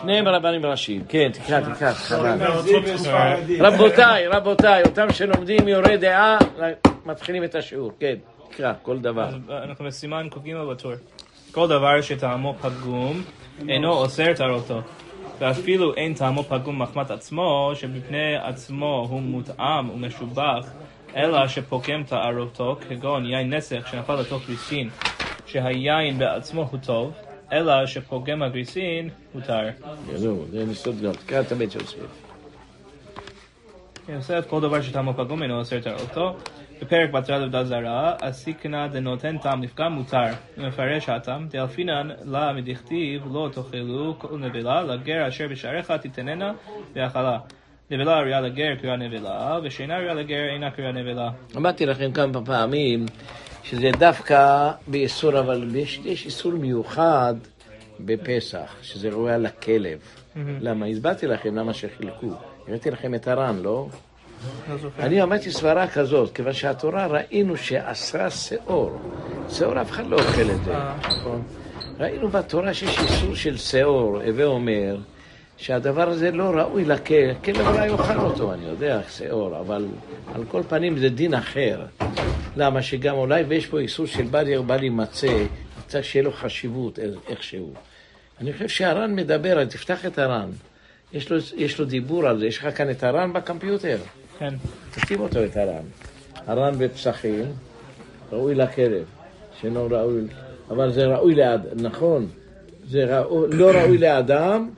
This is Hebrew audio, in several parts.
שניהם רבנים ראשיים. כן, תקרא, תקרא, חבל. רבותיי, רבותיי, אותם שלומדים יורה דעה, מתחילים את השיעור. כן, תקרא, כל דבר. אנחנו בסימן ק"ג בטור. כל דבר שטעמו פגום אינו אוסר טהרתו. ואפילו אין טעמו פגום מחמת עצמו, שמפני עצמו הוא מותאם ומשובח, אלא שפוגם טהרתו, כגון יין נסך שנפל לתוך גריסין, שהיין בעצמו הוא טוב, אלא שפוגם הגריסין הותר. נו, זה ניסוד גם, תקרא את הבית יוסף. יוסף, כל דבר שטעמו פגום אינו אוסר טהרתו. בפרק בתרת עבודה זרה, הסיקנה דנותן טעם נפגע מותר. מפרש הטעם, דאלפינן לה מדכתיב לא תאכלו כל נבלה, לגר אשר בשעריך תיתננה ואכלה. נבלה ראויה לגר קריאה נבלה, ושאינה ראויה לגר אינה קריאה נבלה. אמרתי לכם כמה פעמים שזה דווקא באיסור, אבל יש, יש איסור מיוחד בפסח, שזה ראויה לכלב. למה? הסברתי לכם למה שחילקו. הראיתי לכם את הר"ן, לא? אני אמרתי סברה כזאת, כיוון שהתורה ראינו שאסרה שאור. שאור אף אחד לא אוכל את זה, נכון? ראינו בתורה שיש איסור של שאור, הווה אומר שהדבר הזה לא ראוי לכלב, כלב אולי יאכל אותו, אני יודע, שאור, אבל על כל פנים זה דין אחר. למה שגם אולי, ויש פה איסור של בל ירבה יימצא, צריך שיהיה לו חשיבות איכשהו. אני חושב שהר"ן מדבר, תפתח את הר"ן. יש לו, יש לו דיבור על זה, יש לך כאן את הר"ן בקמפיוטר. כן. תשים אותו את הר"ן. הר"ן בפסחים, ראוי לכלב, שאינו ראוי, אבל זה ראוי לאדם, נכון, זה ראוי, לא ראוי לאדם,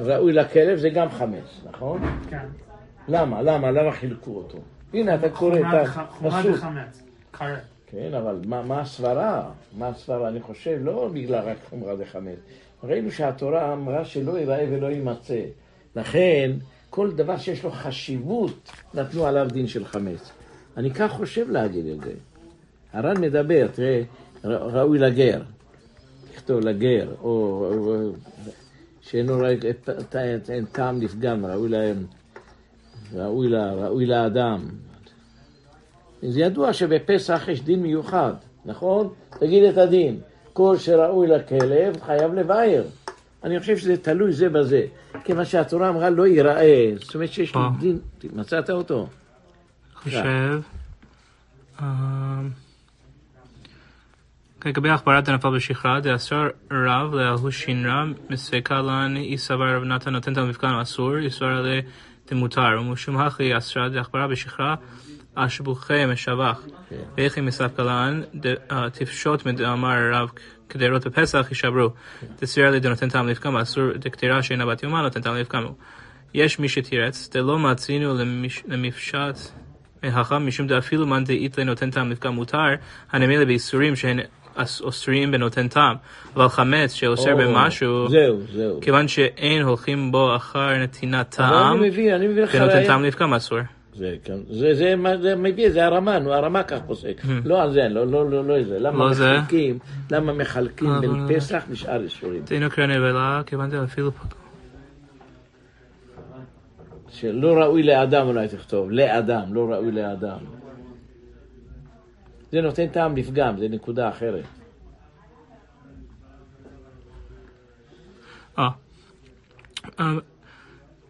ראוי לכלב, זה גם חמץ, נכון? כן. למה? למה? למה חילקו אותו? הנה, אתה קורא את הפסוק. כן, אבל מה, מה הסברה? מה הסברה? אני חושב, לא בגלל רק חומרה וחמץ. ראינו שהתורה אמרה שלא ייראה ולא יימצא. לכן, כל דבר שיש לו חשיבות, נתנו עליו דין של חמץ. אני כך חושב להגיד את זה. הר"ן מדבר, תראה, ראוי לגר. תכתוב לגר, או שאינו ראוי, אין טעם לפגם, ראוי להם, ראוי, לה, ראוי לאדם. זה ידוע שבפסח יש דין מיוחד, נכון? תגיד את הדין. כל שראוי לכלב חייב לבאר. אני חושב שזה תלוי זה בזה. כיוון שהתורה אמרה לא ייראה. זאת אומרת שיש לו אה. דין... מצאת אותו? חושב... לגבי עכברת דנפל בשכרה, דאסר רב להוא שינרה, מספקה לן אי סבר רב נתן נותנת על מפגן אסור, יסבר עליה דמותר, ומשום הכי אסרה דעכברה בשכרה, אשבוכי משבח. ואיכי מספקה לן, תפשוט מדאמר רב כדרות בפסח יישברו. תסביר לי דנותן טעם לפגם, אסור דקתירה שאינה בת יומה, נותן טעם לפגם. יש מי שתירץ, דלא מצינו למפשט החכם משום דאפילו מאן דאית לנותן טעם לפגם מותר, הנמלה באיסורים שהן אוסרים בנותן טעם. אבל חמץ שאוסר או, במשהו, זהו, זהו. כיוון שאין הולכים בו אחר נתינת אבל טעם, אני מבין, אני מבין לך... ונותן. טעם לפגם אסור. זה, כן, זה, זה, מה- זה מביא, זה הרמה, נו, הרמה כך פוסק. לא על זה, לא, לא, לא, לא זה. למה Hmm. לא זה? מחלקים, למה מחלקים אה, בין אבל- פסח לשאר איסורים? תהיינו קרא נבלה, כיוון דאפילו פגום. שלא ראוי לאדם אולי תכתוב, לאדם, לא ראוי לאדם. זה נותן טעם לפגם, זה נקודה אחרת. אה. אמ,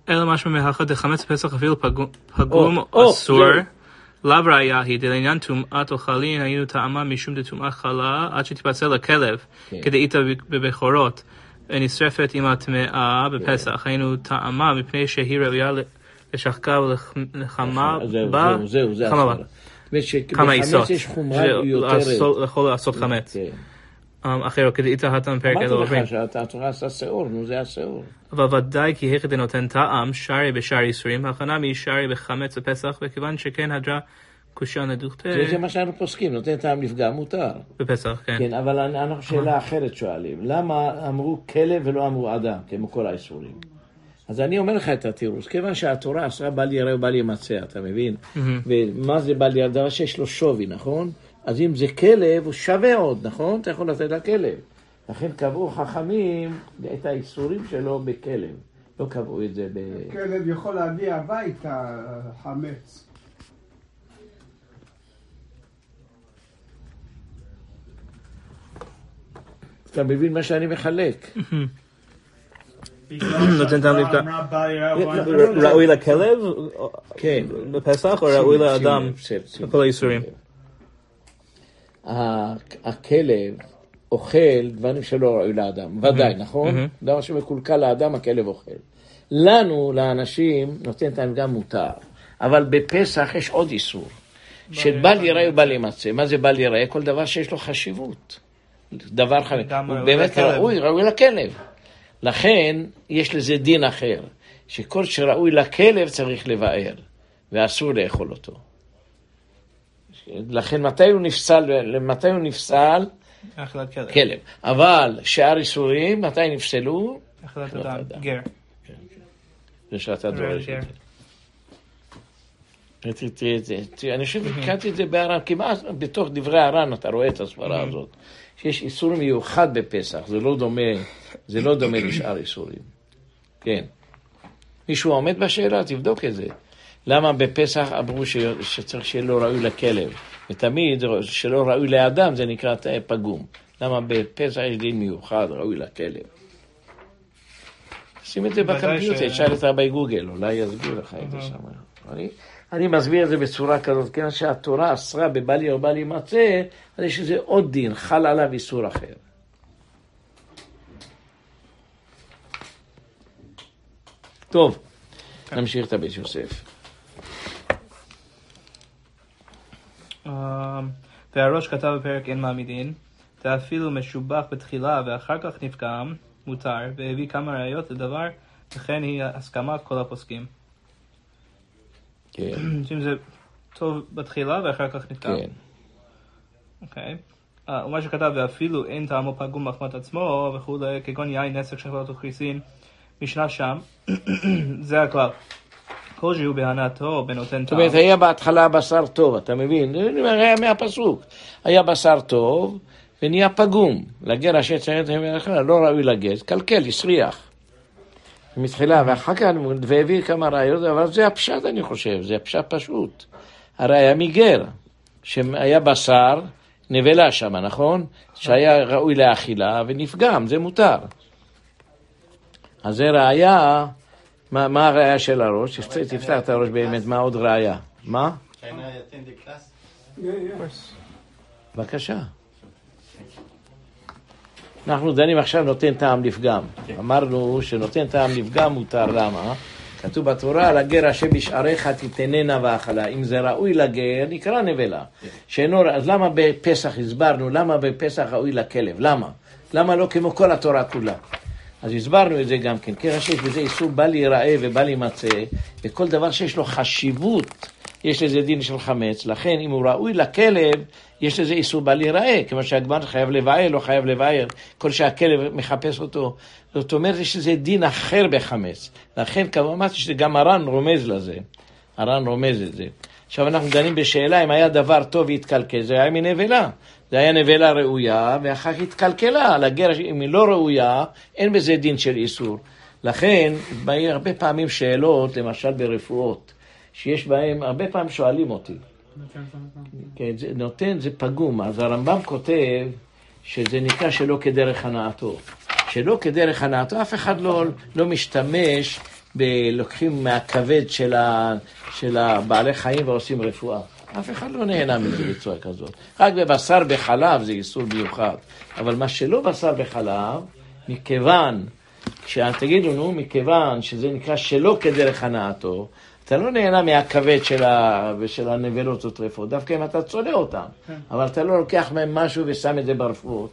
אלא משמע מהכה דחמץ פסח אפילו פגום- פגום או, או, אסור. זהו. לאו ראיה היא דלעניין טומאת אוכלין היינו טעמה משום דטומאה חלה עד שתיפצל לכלב כן. כדאיתא בבכורות נשרפת עם הטמאה בפסח היינו טעמה מפני שהיא ראויה לשחקה ולחמה זהו, בה זהו, זהו, זה כמה עיסות. יש חומרה שזה מיותרת. לעשות- יכול לעשות חמץ. כן. אמ, אחר כדאיתא הטעם פרק אמרתי אלו עוברים. לך שהתורה עשה שאור, נו זה השאור. אבל ודאי כי היכא דנותן טעם, שרי בשאר איסורים, הכנה משרי בחמץ בפסח, וכיוון שכן הדרה קושיה נדוכתה זה- מה שאנחנו פוסקים, נותן טעם לפגם, מותר. בפסח, כן. כן, אבל אנחנו שאלה אחרת שואלים. למה אמרו כלב ולא אמרו אדם, כמו כל האיסורים? אז אני אומר לך את התירוץ, כיוון שהתורה אסרה בל יראה ובל ימצא, אתה מבין? ומה זה בל יראה? דבר שיש לו שווי, נכון? אז אם זה כלב, הוא שווה עוד, נכון? אתה יכול לתת לכלב. לכן קבעו חכמים את האיסורים שלו בכלב. לא קבעו את זה ב... כלב יכול להביא הביתה חמץ. אתה מבין מה שאני מחלק? נותן טעם בעיה, ראוי לכלב כן. בפסח או ראוי לאדם. בכל האיסורים? הכלב אוכל דברים שלא ראוי לאדם, ודאי, נכון? דבר שמקולקל לאדם, הכלב אוכל. לנו, לאנשים, נותן להם גם מותר. אבל בפסח יש עוד איסור. של בל ייראה ובל יימצא. מה זה בל ייראה? כל דבר שיש לו חשיבות. דבר חשוב. הוא באמת. ראוי, ראוי לכלב. לכן, יש לזה דין אחר. שכל שראוי לכלב צריך לבאר, ואסור לאכול אותו. לכן מתי הוא נפסל, מתי הוא נפסל? אכילת כלב. כלב. אבל שאר איסורים, מתי נפסלו? אכילת אדם. גר. זה שאתה דורש גר. את זה. זה. תראה, אני חושב שקראתי את זה בהר"ן, כמעט בתוך דברי הר"ן אתה רואה את הסברה הזאת. שיש איסור מיוחד בפסח, זה לא דומה, זה לא דומה לשאר איסורים. כן. מישהו עומד בשאלה? תבדוק את זה. למה בפסח אמרו ש... שצריך שיהיה לא ראוי לכלב, ותמיד שלא ראוי לאדם זה נקרא פגום. למה בפסח יש דין מיוחד, ראוי לכלב? שים את זה בקמפיוטר, ש- תשאל את רבי גוגל, אולי יסביר לך את זה שם. אני, מסביר את זה בצורה כזאת, כיוון שהתורה אסרה בבל או בל יימצא, אז יש לזה עוד דין, חל עליו איסור אחר. טוב, נמשיך את הבית יוסף. אמ, והראש כתב בפרק אין מעמידין, ואפילו משובח בתחילה ואחר כך נפגם, מותר, והביא כמה ראיות לדבר, וכן היא הסכמת כל הפוסקים. כן, אם זה טוב בתחילה ואחר כך נפגם. כן. אוקיי. אה, ומה שכתב, ואפילו אין טעמו פגום מחמת עצמו וכולי, כגון יין נסק של חלות וכריסין, משנה שם, זה הכלל. כל שהוא בהנאתו בנותן זאת טעם. אומרת, היה בהתחלה בשר טוב, אתה מבין? זה היה מהפסוק. היה בשר טוב ונהיה פגום. לגר אשר צריך את לא ראוי לגז, קלקל, הסריח. מתחילה, ואחר כך, והביא כמה ראיות, אבל זה הפשט, אני חושב, זה הפשט פשוט. הרי היה מגר, שהיה בשר, נבלה שם, נכון? שהיה ראוי לאכילה ונפגם, זה מותר. אז זה ראיה, מה, מה הראיה של הראש? תפתח את הראש באמת, מה עוד ראיה? מה? בבקשה. אנחנו דנים עכשיו נותן טעם לפגם. אמרנו שנותן טעם לפגם מותר, למה? כתוב בתורה, לגר אשר בשעריך תתננה ואכלה. אם זה ראוי לגר, נקרא נבלה. שאינו, אז למה בפסח הסברנו, למה בפסח ראוי לכלב? למה? למה לא כמו כל התורה כולה? אז הסברנו את זה גם כן, כיוון שיש בזה איסור בל ייראה ובל יימצא, וכל דבר שיש לו חשיבות, יש לזה דין של חמץ, לכן אם הוא ראוי לכלב, יש לזה איסור בל ייראה, כמו שהגמר חייב לבער, לא חייב לבער, כל שהכלב מחפש אותו. זאת אומרת, יש לזה דין אחר בחמץ. לכן, כמו אמרתי, שגם הר"ן רומז לזה. הר"ן רומז את זה. עכשיו אנחנו דנים בשאלה אם היה דבר טוב והתקלקל, זה היה מנבלה. זה היה נבלה ראויה, ואחר כך התקלקלה. לגר, אם היא לא ראויה, אין בזה דין של איסור. לכן, באים הרבה פעמים שאלות, למשל ברפואות, שיש בהן, הרבה פעמים שואלים אותי. כן, זה נותן, זה פגום. אז הרמב"ם כותב שזה נקרא שלא כדרך הנאתו. שלא כדרך הנאתו, אף אחד לא, לא משתמש בלוקחים מהכבד של, ה, של הבעלי חיים ועושים רפואה. אף אחד לא נהנה מזה בצורה כזאת. רק בבשר בחלב זה איסור מיוחד. אבל מה שלא בשר בחלב, מכיוון, תגידו, נו, מכיוון שזה נקרא שלא כדרך הנאתו, אתה לא נהנה מהכבד של, ה... של הנבלות או טרפות, דווקא אם אתה צולע אותם. אבל אתה לא לוקח מהם משהו ושם את זה ברפואות.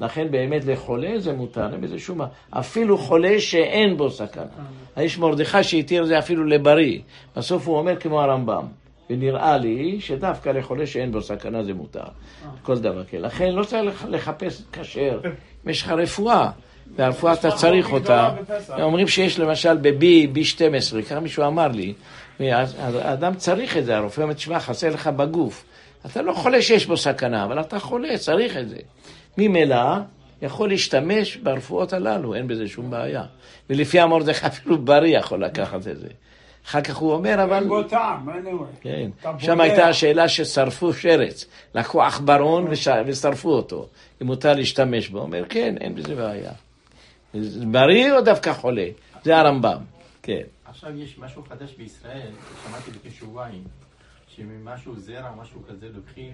לכן באמת לחולה זה מותר, אין בזה שום... אפילו חולה שאין בו סכנה. האיש מרדכי שהתיר זה אפילו לבריא. בסוף הוא אומר כמו הרמב"ם. ונראה לי שדווקא לחולה שאין בו סכנה זה מותר. כל דבר כן. לכן לא צריך לחפש כשר. אם יש לך רפואה, והרפואה אתה צריך אותה. אומרים שיש למשל ב-B, B12, ככה מישהו אמר לי, האדם צריך את זה, הרופא אומר, תשמע, חסר לך בגוף. אתה לא חולה שיש בו סכנה, אבל אתה חולה, צריך את זה. ממילא, יכול להשתמש ברפואות הללו, אין בזה שום בעיה. ולפי המרדכי אפילו בריא יכול לקחת את זה. אחר כך הוא אומר, אבל... אין בו טעם. כן, שם. הייתה השאלה ששרפו שרץ, לקחו עכברון וש- ושרפו אותו, אם מותר להשתמש בו. הוא אומר, כן, אין בזה בעיה. בריא או דווקא חולה? זה הרמב"ם, כן. עכשיו יש משהו חדש בישראל, שמעתי לפני שבועיים, שממשהו זרע, משהו כזה לוקחים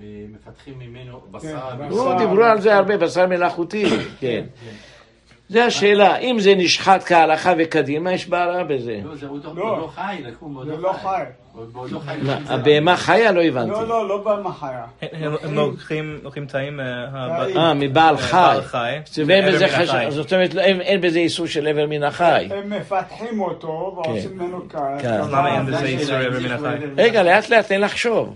ומפתחים ממנו בשר. בשר. לא, דיברו על זה הרבה, בשר מלאכותי, כן. זה השאלה, אם זה נשחט כהלכה וכדין, מה יש בעיה בזה? לא, זה לא- לא. חי, לקחו זה בעוד לא חי. לא. הבהמה חיה? לא הבנתי. לא, לא, לא במחיה. הם הם לוקחים תאים אה, תאים. אה, מבעל חי. איבר בזה החי. זאת אומרת, אין אין בזה איסור של איבר מן החי. הם מפתחים אותו ועושים ממנו כן. אז למה אין בזה זה איסור איבר אם מן החי? רגע, לאט לאט תן לחשוב.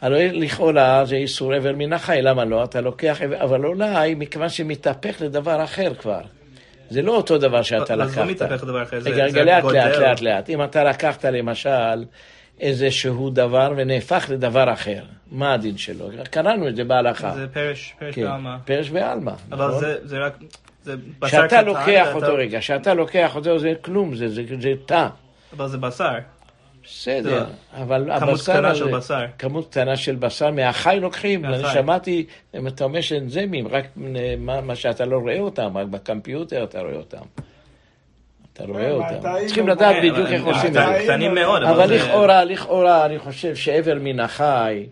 הרי לכאורה זה איסור איבר מן החי, למה לא? אתה לוקח, אבל אולי מכיוון שמתהפך לדבר אחר כבר. זה לא אותו דבר שאתה אז לא לקחת. מתהפך לדבר אחר, זה- רגע, רגע. לאט לאט לאט. אם אתה לקחת למשל איזשהו דבר ונהפך לדבר אחר, מה הדין שלו? קראנו את זה בהלכה. זה פרש, פרש כן, בעלמא. פרש בעלמא. אבל נכון? זה- זה רק, זה בשר כשאתה קטן, לוקח ואתה- אותו, רגע, כשאתה לוקח אותו זה כלום, זה- זה זה תא. אבל זה בשר. בסדר, אבל כמות הבשר קטנה הזה- של בשר. כמות קטנה של בשר, מהחי לוקחים. מהחי. אני שמעתי, אתה אומר שאין זמים, רק מה מה שאתה לא רואה אותם, רק בקמפיוטר אתה רואה אותם. אתה רואה אותם. צריכים לדעת בדיוק איך עושים את זה. קטנים מאוד, אבל לכאורה, לכאורה, אני חושב שאיבר מן החי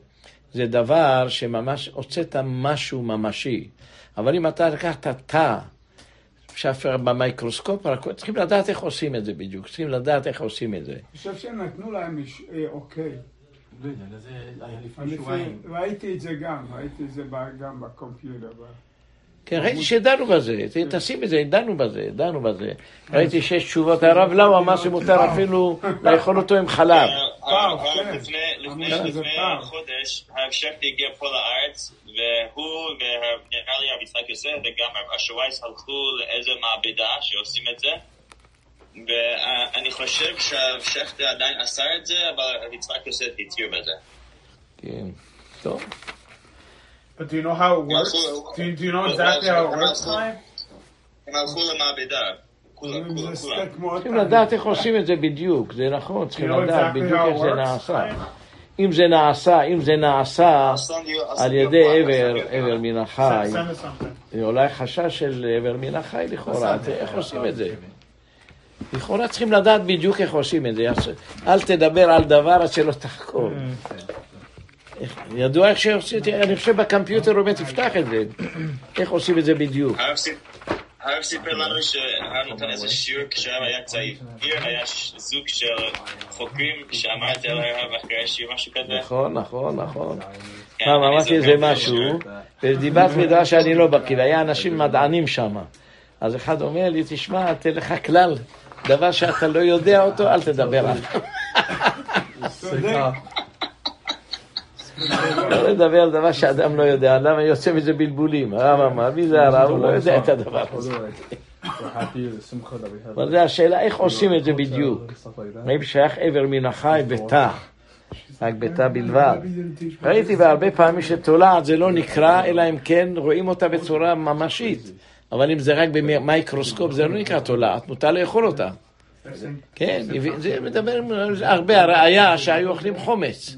זה דבר שממש הוצאת משהו ממשי. אבל אם אתה לקחת תא, שאפשר במיקרוסקופ, רק צריכים לדעת איך עושים את זה בדיוק. צריכים לדעת איך עושים את זה. אני חושב שנתנו להם איש- אה, אוקיי. לא יודע, זה היה לפני אני שבועיים. ראיתי את זה גם, ראיתי את זה גם בקומפיוטר. כן, ראיתי שדנו בזה, ת- תשים את זה, דנו בזה, דנו בזה. ראיתי שיש תשובות, הרב לאו אמר שמותר אפילו לאכול אותו עם חלב. פעם, הרב, כן. לפני-. חודש, הרב שכטי הגיע פה לארץ, והוא ונראה לי הרב יצחק יוסף וגם הרב אשר וייס הלכו לאיזה מעבדה שעושים את זה. ואני חושב שהרב שכטי עדיין עשה את זה, אבל הרב יצחק יוסף הצהיר בזה. כן, טוב. But do you know how it works? Do you, do you know exactly how it works? הם הלכו למעבדה. צריכים. לדעת איך עושים את זה בדיוק, זה נכון, צריכים לדעת בדיוק איך זה? נעשה. אם זה נעשה, אם זה נעשה על ידי עבר, עבר מן החי. זה אולי חשש של עבר מן החי לכאורה, איך עושים את זה. לכאורה צריכים לדעת בדיוק איך עושים את זה, אל תדבר על דבר עד שלא תחקור. איך- ידוע איך שעושים, תראה, אני חושב בקמפיוטר באמת תפתח את זה, איך עושים את זה בדיוק. הרב סיפ- הרב סיפר לנו שהרב נתן איזה שיעור כשהרב היה צעיר, היה ש- זוג של חוקרים שאמר את זה על הרב אחרי השיעור, משהו כזה. נכון, נכון, נכון. כן, פעם אמרתי איזה משהו. ודיברתי בדבר שאני לא בקיא, והיה אנשים מדענים שם. אז אחד אומר לי, תשמע, תן לך כלל, דבר שאתה לא יודע אותו, אל תדבר עליו. לא לדבר על דבר שאדם לא יודע, למה יוצא מזה בלבולים. הרב אמר, מי זה הרב? הוא לא יודע את הדבר הזה. אבל זה השאלה, איך עושים את זה בדיוק? האם שייך עבר מן החי בתא, רק בתא בלבד. ראיתי בהרבה פעמים שתולעת זה לא נקרא, אלא אם כן רואים אותה בצורה ממשית. אבל אם זה רק ב microscope זה לא נקרא תולעת, מותר לאכול אותה. כן, זה מדבר הרבה, הראיה שהיו אוכלים חומץ.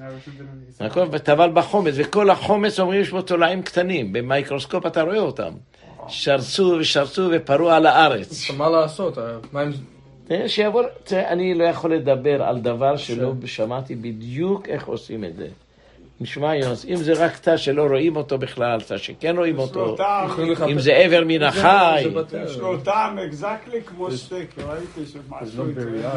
הכל טבל בחומץ, וכל החומץ אומרים יש בו תולעים קטנים, ב microscope אתה רואה אותם. שרצו ושרצו ופרו על הארץ. מה לעשות? תראה, שיבוא, אני לא יכול לדבר על דבר שלא שמעתי בדיוק איך עושים את זה. נשמע יונס, אם זה רק תא שלא רואים אותו בכלל, תא שכן רואים אותו, אם זה עבר מן החי, יש לו טעם exactly כמו סטייק, ראיתי שמשהו זה.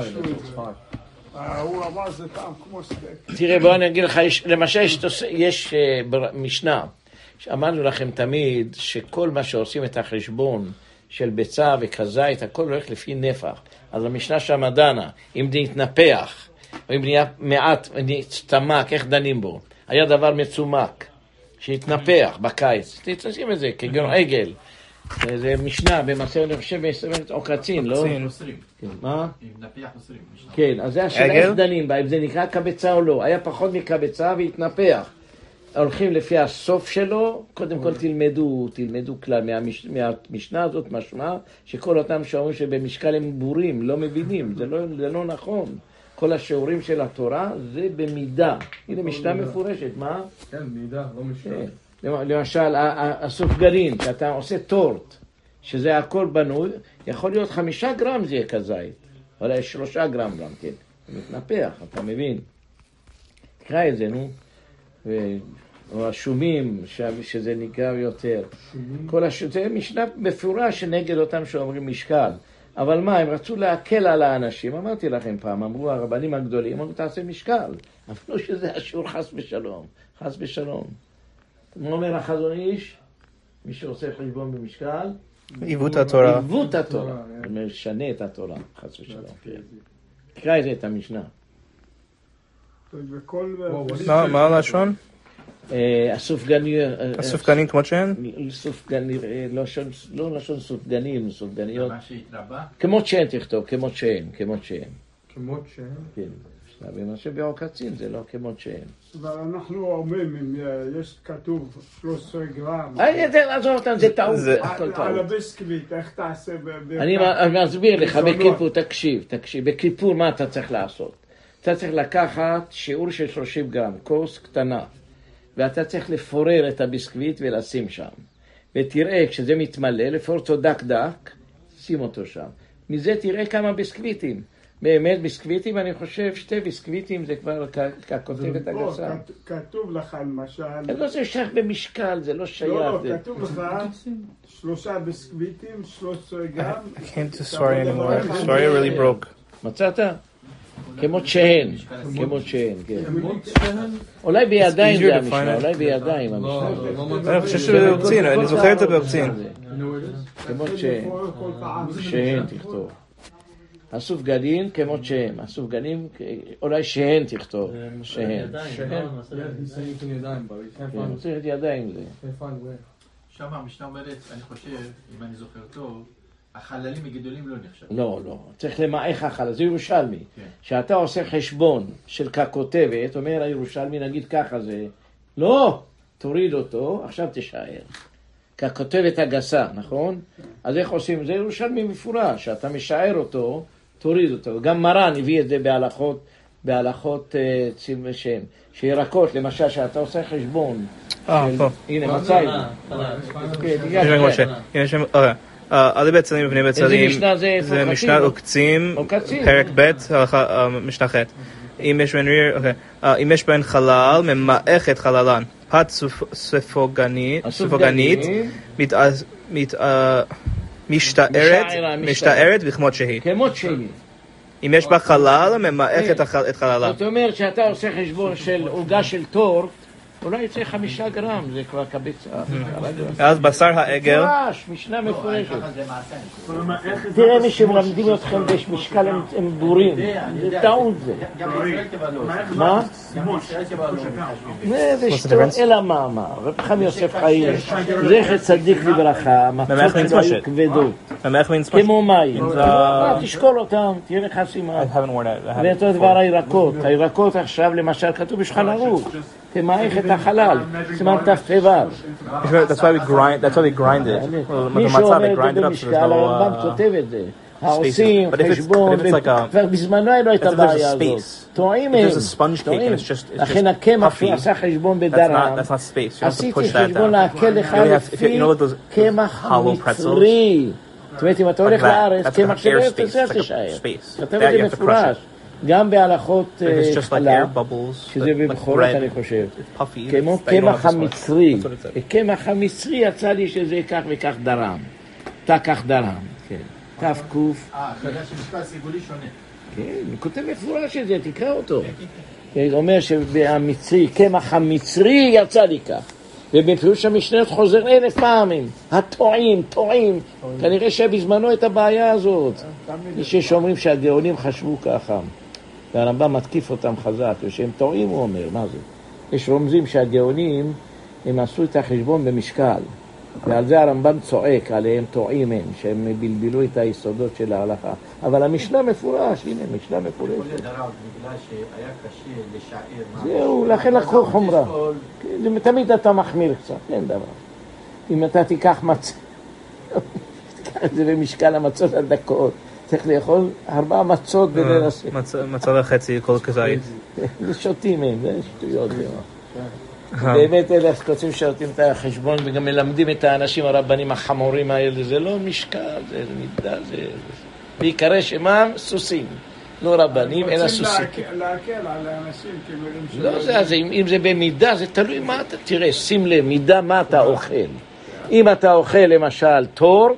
אה, הוא אמר זה טעם כמו סטייק. תראה, בוא אני אגיד לך, יש, למשל יש, אה, משנה, שאמרנו לכם תמיד שכל מה שעושים את החשבון של ביצה וכזית, הכל הולך לפי נפח. אז המשנה שם דנה, אם זה יתנפח, או אם נהיה מעט, נצטמק, איך דנים בו? היה דבר מצומק, שהתנפח בקיץ, תשים את זה כגון עגל. זה משנה במסכת, אני חושב, במסכת עוקצין, לא? קצין. אוסרים. כן, מה? אוסרים. משנה. כן, אז זה השאלה? איך דנים בה, אם זה נקרא קבצה או לא. היה פחות מקבצה והתנפח. הולכים לפי הסוף שלו, קודם כל תלמדו, תלמדו כלל מהמש, מהמשנה הזאת, משמע שכל אותם שאומרים שבמשקל הם בורים, לא מבינים, זה לא, זה לא נכון. כל השיעורים של התורה זה במידה. הנה משנה מפורשת, מה? כן, מידע, לא משנה. כן. למ- למשל, ה- ה- הסופגנין, שאתה עושה טורט, שזה הכל בנוי, יכול להיות חמישה גרם זה יהיה כזית, אולי שלושה גרם גם כן. זה מתנפח, אתה מבין? תקרא את זה, נו. או השומים. שזה נקרא יותר. כל הש... זה משנה מפורש נגד אותם שאומרים משקל. אבל מה, הם רצו להקל על האנשים, אמרתי לכם פעם, אמרו הרבנים הגדולים, אמרו תעשה משקל. אמרו שזה אשור חס ושלום, חס ושלום. מה אומר החזון איש? מי שעושה חשבון במשקל, עיוות התורה. עיוות התורה. משנה את התורה, חס ושלום. תקרא את זה, את המשנה. מה הלשון? אה, הסופגני... אה, הסופגנים שהן? סופגני, אה, לשון- לא לשון סופגנים, סופגניות. כמות שהן תכתוב, כמות שהן, כמות שהן. כמות שהן. כן. ומה שבעוקצין זה לא כמות שהן. אבל אנחנו אומרים, אם אה, יש כתוב 13 גרם, אני יודע לעזוב אותם, זה טעות, הכל על טעות. על הביסקוויט, איך תעשה? אני אני מסביר לך. בכיפור, תקשיב, תקשיב, בכיפור מה אתה צריך לעשות? אתה צריך לקחת שיעור של 30 גרם, כוס קטנה, ואתה צריך לפורר את הביסקוויט ולשים שם. ותראה, כשזה מתמלא, לפור אותו דק דק, שים אותו שם. מזה תראה כמה ביסקוויטים. באמת ביסקוויטים, אני חושב שתי ביסקוויטים זה כבר ככותבת הגסה. כת- כתוב לך למשל, לא זה שייך במשקל, זה לא שייך. לא, זה- לא, כתוב לך שלושה ביסקוויטים, 13 גרם. I can't do Swaria anymore. Swaria really broke. מצאת? כמות שהן, כמות שהן, כן. אולי בידיים זה המשנה, אולי. בידיים המשנה. אני חושב שזה באוקצין, אני זוכר את זה באוקצין. כמות שהן, תכתוב. הסופגנים כמות שהן, הסופגנים, אולי שהן תכתוב, שהן. כן, ידיים זה. שם המשנה אומרת, אני חושב, אם אני זוכר טוב, החללים הגדולים לא נחשבים. לא, לא, צריך למעך החלה, זה ירושלמי. כן. כשאתה עושה חשבון של ככותבת, אומר הירושלמי, נגיד ככה זה, לא, תוריד אותו, עכשיו תשאר. ככותבת הגסה, נכון? אז איך עושים? זה ירושלמי מפורש, שאתה משער אותו, תוריד אותו. גם מרן הביא את זה בהלכות, בהלכות אה, צים ושם. שירקות, למשל, שאתה עושה חשבון. אה, של- פה. הנה, מצא את זה. כן, יש שם אה, עלי בצלים ובני בצלים. משנה זה? זה? משנה עוקצים. פרק ב', אה, משנה ח'. אם יש בהן ריר, אוקיי. אה, אם יש בהן חלל, ממעך את חללן. פת סופ- ספוגנית, סופגנית, הסופגנים, מתע- מת- אה, משתערת, משתערת בכמות שהיא. כמות שהיא. אם יש בה חלל, ממעך את החל- את חללה. זאת אומרת שאתה עושה חשבון של עוגה של טורט, אולי יוצא חמישה גרם, זה כבר קבצה. אז בשר העגל, מפורש, משנה מפורשת. תראה מי שמלמדים אתכם בשמשקל הם- הם בורים, זה טעות זה. מה? זה שטות, אלא מאמר. רב חם יוסף חיים, זכר צדיק לברכה, המצות שלו היו. כבדות, כמו מים. תשקול אותם, תראה לך סימן. ואותו. דבר הירקות, הירקות עכשיו למשל כתוב בשולחן ערוך, תמעך את החלל, סימן ת"ו. That's why we grind. That's why we grind it. Well, מי the matzah, שאומר they את grind זה it up so there's במשקל, no. הרמב"ם uh, כותב את זה. העושים, But if it's- חשבון, but if it's like a- כבר בזמנו לא הייתה if there's a בעיה הזאת. space, טועים if הם, there's a sponge cake טועים. and it's just- it's לכן just הקמח puffy, שהוא עשה חשבון That's בדרם, not. That's not space. You have to עשיתי push that חשבון down. להקל לך You only have- if you- לפי you know those- קמח hollow pretzels? המצרי. זאת אומרת, אם אתה Like הולך that. לארץ, That's קמח like שלא air יוצא, space. זה It's like a תשאר. space. כתב That את you זה have to crush מפורש. גם בהלכות אה, bubbles, שזה בבכורות אני חושב. כמו קמח. המצרי. קמח המצרי יצא לי שזה כך וכך דרם. תא כך דרם, כן. ת' ק', אה, אתה יודע שמשקל סיגולי שונה. כן, הוא כותב מפורש את זה, תקרא אותו. הוא אומר שהמצרי, קמח המצרי יצא לי כך. ובפירוש המשנה חוזר אלף פעמים. הטועים, טועים. כנראה שבזמנו את הבעיה הזאת. יש שאומרים שהגאונים חשבו ככה. והרמב"ם מתקיף אותם חזק, ושהם טועים, הוא אומר, מה זה? יש רומזים שהגאונים, הם עשו את החשבון במשקל. ועל זה הרמב"ם צועק, עליהם טועים הם, שהם בלבלו את היסודות של ההלכה. אבל המשנה מפורש, הנה, משנה יכול מפורשת. להיות דרב בגלל שהיה קשה לשער. זהו, לכן לקחו חומרה. כן, תמיד אתה מחמיר קצת, אין דבר. אם אתה תיקח מצ... תיקח את זה במשקל המצות הדקות, צריך לאכול ארבע מצות ולנסות. מצ- מצה וחצי כל כזית. זה שותים הם, זה שטויות. זה מה. באמת אלה הסקוצים ששרתים את החשבון וגם מלמדים את האנשים הרבנים החמורים האלה, זה לא משקל, זה מידה, זה... בעיקרי שמם סוסים. לא רבנים, אלא סוסים. רוצים להקל על האנשים כמילים של... לא זה, אז אם, אם זה במידה, זה תלוי מה אתה, תראה, שים לב, מידה מה אתה אוכל. אם אתה אוכל למשל טורט,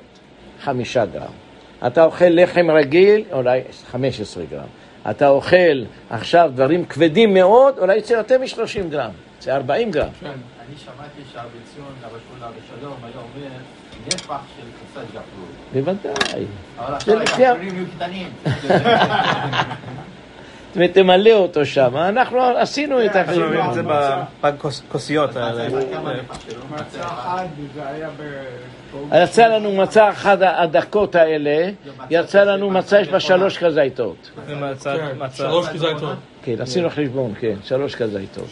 חמישה גרם. אתה אוכל לחם רגיל, אולי 15 גרם. אתה אוכל עכשיו דברים כבדים מאוד, אולי יצא יותר מ-30 גרם, זה 40 גרם. אני שמעתי שהרבי ציון, הרב שולה ושלום, היה אומר נפח של קצת גפרור. בוודאי. אבל עכשיו לפי ה- הגפרורים יהיו קטנים. ותמלא אותו שם. אנחנו עשינו את אנחנו רואים. את זה בכוסיות האלה. יצא לנו מצה אחת הדקות האלה, יצא לנו מצה יש בה שלוש כזיתות. מצד- שלוש כזיתות. כן, עשינו חשבון, כן, שלוש כזיתות.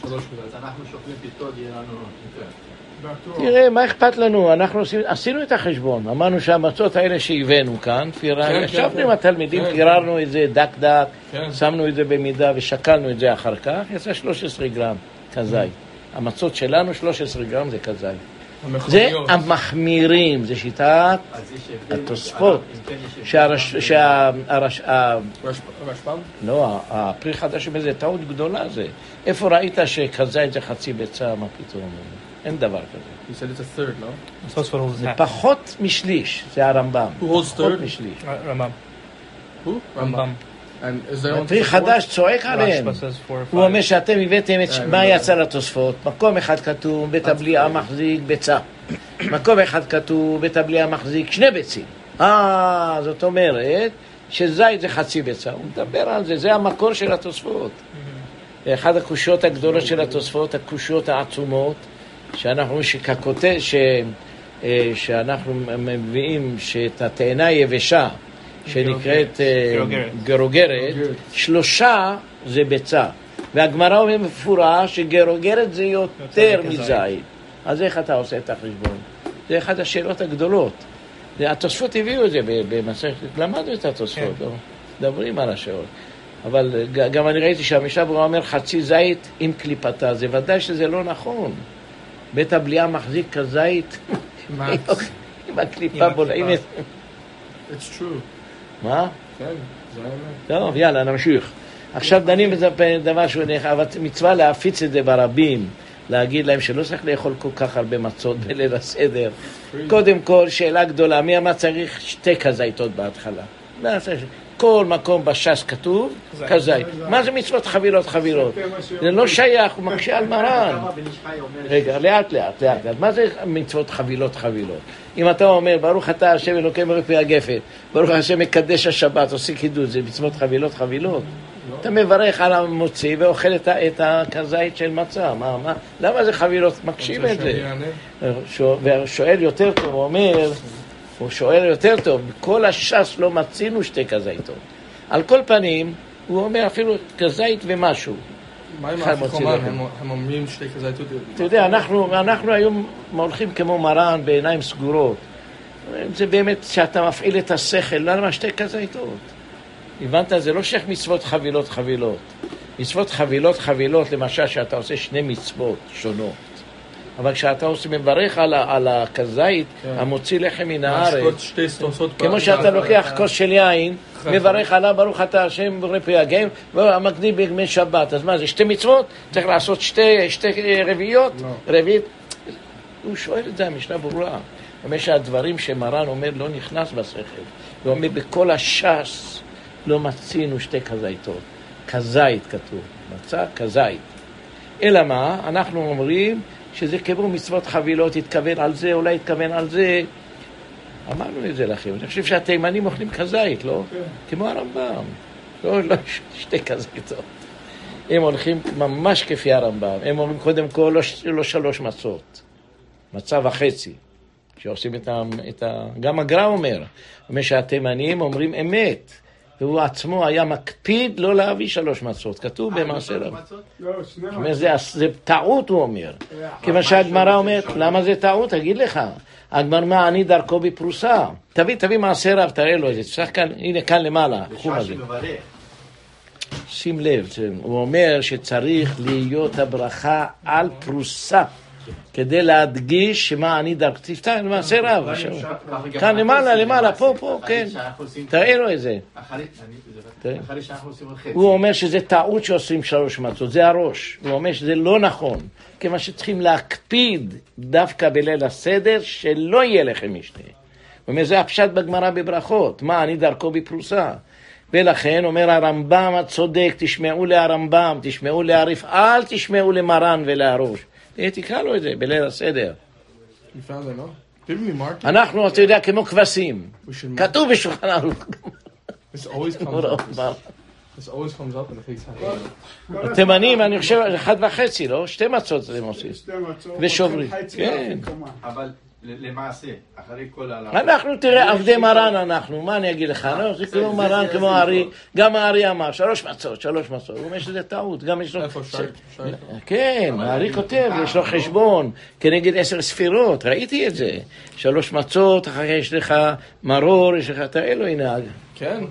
תראה, מה אכפת לנו? אנחנו עושים, עשינו את החשבון. אמרנו שהמצות האלה שהבאנו כאן, כן, ישבנו כן. עם התלמידים, כן, פיררנו את זה דק דק, כן. שמנו את זה במידה ושקלנו את זה אחר כך, יצא 13 גרם כזית. המצות שלנו 13 גרם זה כזית. זה. המחמירים, זה שיטת. התוספות. שהרש... שה... הרש... ה... רש- רשב"ם? לא, הפרי חדש זה טעות גדולה זה. איפה ראית שכזית זה חצי ביצה, מה פתאום? אין דבר כזה. He said it's a third, no? תוספות holds זה. פחות משליש, זה הרמב"ם. Who holds פחות third? משליש. רמב"ם. Who? רמב"ם. פרי חדש צועק עליהם. רשב"א says four or הוא. אומר שאתם הבאתם את... אה, מה לא. יצא לתוספות? מקום אחד כתוב, בית הבליעה מחזיק ביצה. מקום אחד כתוב, בית הבליעה מחזיק שני ביצים. אה, זאת אומרת שזית זה חצי ביצה. הוא מדבר על זה, זה המקור של התוספות. אחת הקושיות הגדולות של התוספות, הקושיות העצומות, שאנחנו שככותב, ש... אה, שאנחנו מביאים שאת התאנה היבשה, שנקראת אה, גרוגרת. שלושה זה ביצה. והגמרא אומרת במפורש שגרוגרת זה יותר. מזית. אז איך אתה עושה את החשבון? זה אחת השאלות הגדולות. זה- התוספות הביאו את זה במסכת, למדנו את התוספות, כן. לא? מדברים על השאלות. אבל גם אני ראיתי שהמשנה ברורה אומר חצי זית עם קליפתה, זה ודאי שזה לא נכון. בית הבליעה מחזיק כזית. עם הקליפה בולעים את... It's true. מה? כן, זה האמת. טוב, יאללה, נמשיך. עכשיו דנים בזה דבר שהוא נראה, אבל מצווה להפיץ את זה ברבים, להגיד להם שלא צריך לאכול כל כך הרבה מצות בליל הסדר. קודם כל, שאלה גדולה, מי אמר צריך שתי כזיתות בהתחלה? כל מקום בש"ס כתוב כזית. מה זה מצוות חבילות חבילות? זה לא שייך, הוא מקשה על מרן. רגע, לאט לאט, לאט לאט. מה זה מצוות חבילות חבילות? אם אתה אומר, ברוך אתה השם אלוקים מרפי הגפן, ברוך השם מקדש השבת, עושה קידוש, זה מצוות חבילות חבילות? אתה מברך על המוציא ואוכל את הכזית של מצה, מה, מה, למה זה חבילות? רוצה את זה. והשואל יותר טוב, הוא אומר, הוא שואל יותר טוב, בכל הש"ס לא מצינו שתי כזיתות. על כל פנים, הוא אומר אפילו כזית ומשהו. מה עם? מוציא לחם. הם- אומרים שתי כזיתות. אתה יודע, אנחנו, אנחנו היום הולכים כמו מרן בעיניים סגורות. זה באמת שאתה מפעיל את השכל, למה שתי כזיתות? הבנת? זה לא שייך מצוות חבילות חבילות. מצוות חבילות חבילות, למשל, שאתה עושה שני מצוות שונות. אבל כשאתה עושה מברך על, על הכזית, כן. המוציא לחם מן הארץ. כמו שאתה לוקח כוס של יין, מברך עליו, ברוך אתה השם בורא פרי הגאים, והמקדים בימי שבת. אז מה זה, שתי מצוות? צריך לעשות שתי, שתי רביעיות? לא. רביעית? הוא שואל את זה, המשנה ברורה. אומר שהדברים שמרן אומר לא נכנס בשכל. הוא אומר, בכל הש"ס לא מצינו שתי כזיתות. כזית כתוב, מצא כזית. אלא מה? אנחנו אומרים שזה כמו מצוות חבילות, התכוון על זה, אולי התכוון על זה. אמרנו את זה לכם. אני חושב שהתימנים אוכלים כזית, לא? כמו הרמב"ם. לא, לא שתי כזיתות. הם הולכים ממש כפי הרמב"ם. הם אומרים קודם כל לא, לא שלוש מצות, מצה וחצי. שעושים את ה... את ה... גם הגר"א אומר, אומר שהתימנים אומרים אמת. והוא עצמו היה מקפיד לא להביא שלוש מצות. כתוב במעשה רב. לא, זה, זה טעות, הוא אומר. כיוון שהגמרא אומרת, למה זה טעות? אגיד לך. הגמרא, מה אני דרכו בפרוסה? תביא, תביא מעשה רב, תראה לו את זה. תפתח כאן, הנה כאן למעלה, חום בשעה הזה. שים לב, הוא אומר שצריך להיות הברכה על פרוסה, כדי להדגיש שמה אני דרכתי, תפתח, למעשה רב. כאן למעלה, למעלה, פה, פה, כן. תראה לו את זה. הוא אומר שזה טעות שעושים שלוש מצות, זה הראש. הוא אומר שזה לא נכון, כיוון שצריכים להקפיד דווקא בליל הסדר שלא יהיה לחם משנה. הוא אומר, זה הפשט בגמרא בברכות, מה אני דרכו בפרוסה. ולכן אומר הרמב"ם הצודק, תשמעו להרמב"ם, תשמעו להריף, אל תשמעו למרן ולהראש. אה, תקרא לו את זה בליל הסדר. It? אנחנו, אתה יודע, כמו כבשים. כתוב בשולחן ערוך. התימנים, אני חושב, אחד וחצי, לא? שתי מצות הם עושים. שתי מצות, ושוברים. כן. אבל למעשה, אחרי כל ה... אנחנו תראה, עבדי מרן אנחנו, מה אני אגיד לך? לא, זה כמו מרן, כמו הארי, טוב. גם הארי אמר, שלוש מצות, שלוש מצות. הוא אומר שזה טעות, גם יש לו... איפה שי? שי? כן, הארי כותב, יש לו חשבון כנגד עשר ספירות, ראיתי את זה. שלוש מצות, אחר כך יש לך מרור, יש לך, תראה לו, הנה. כן.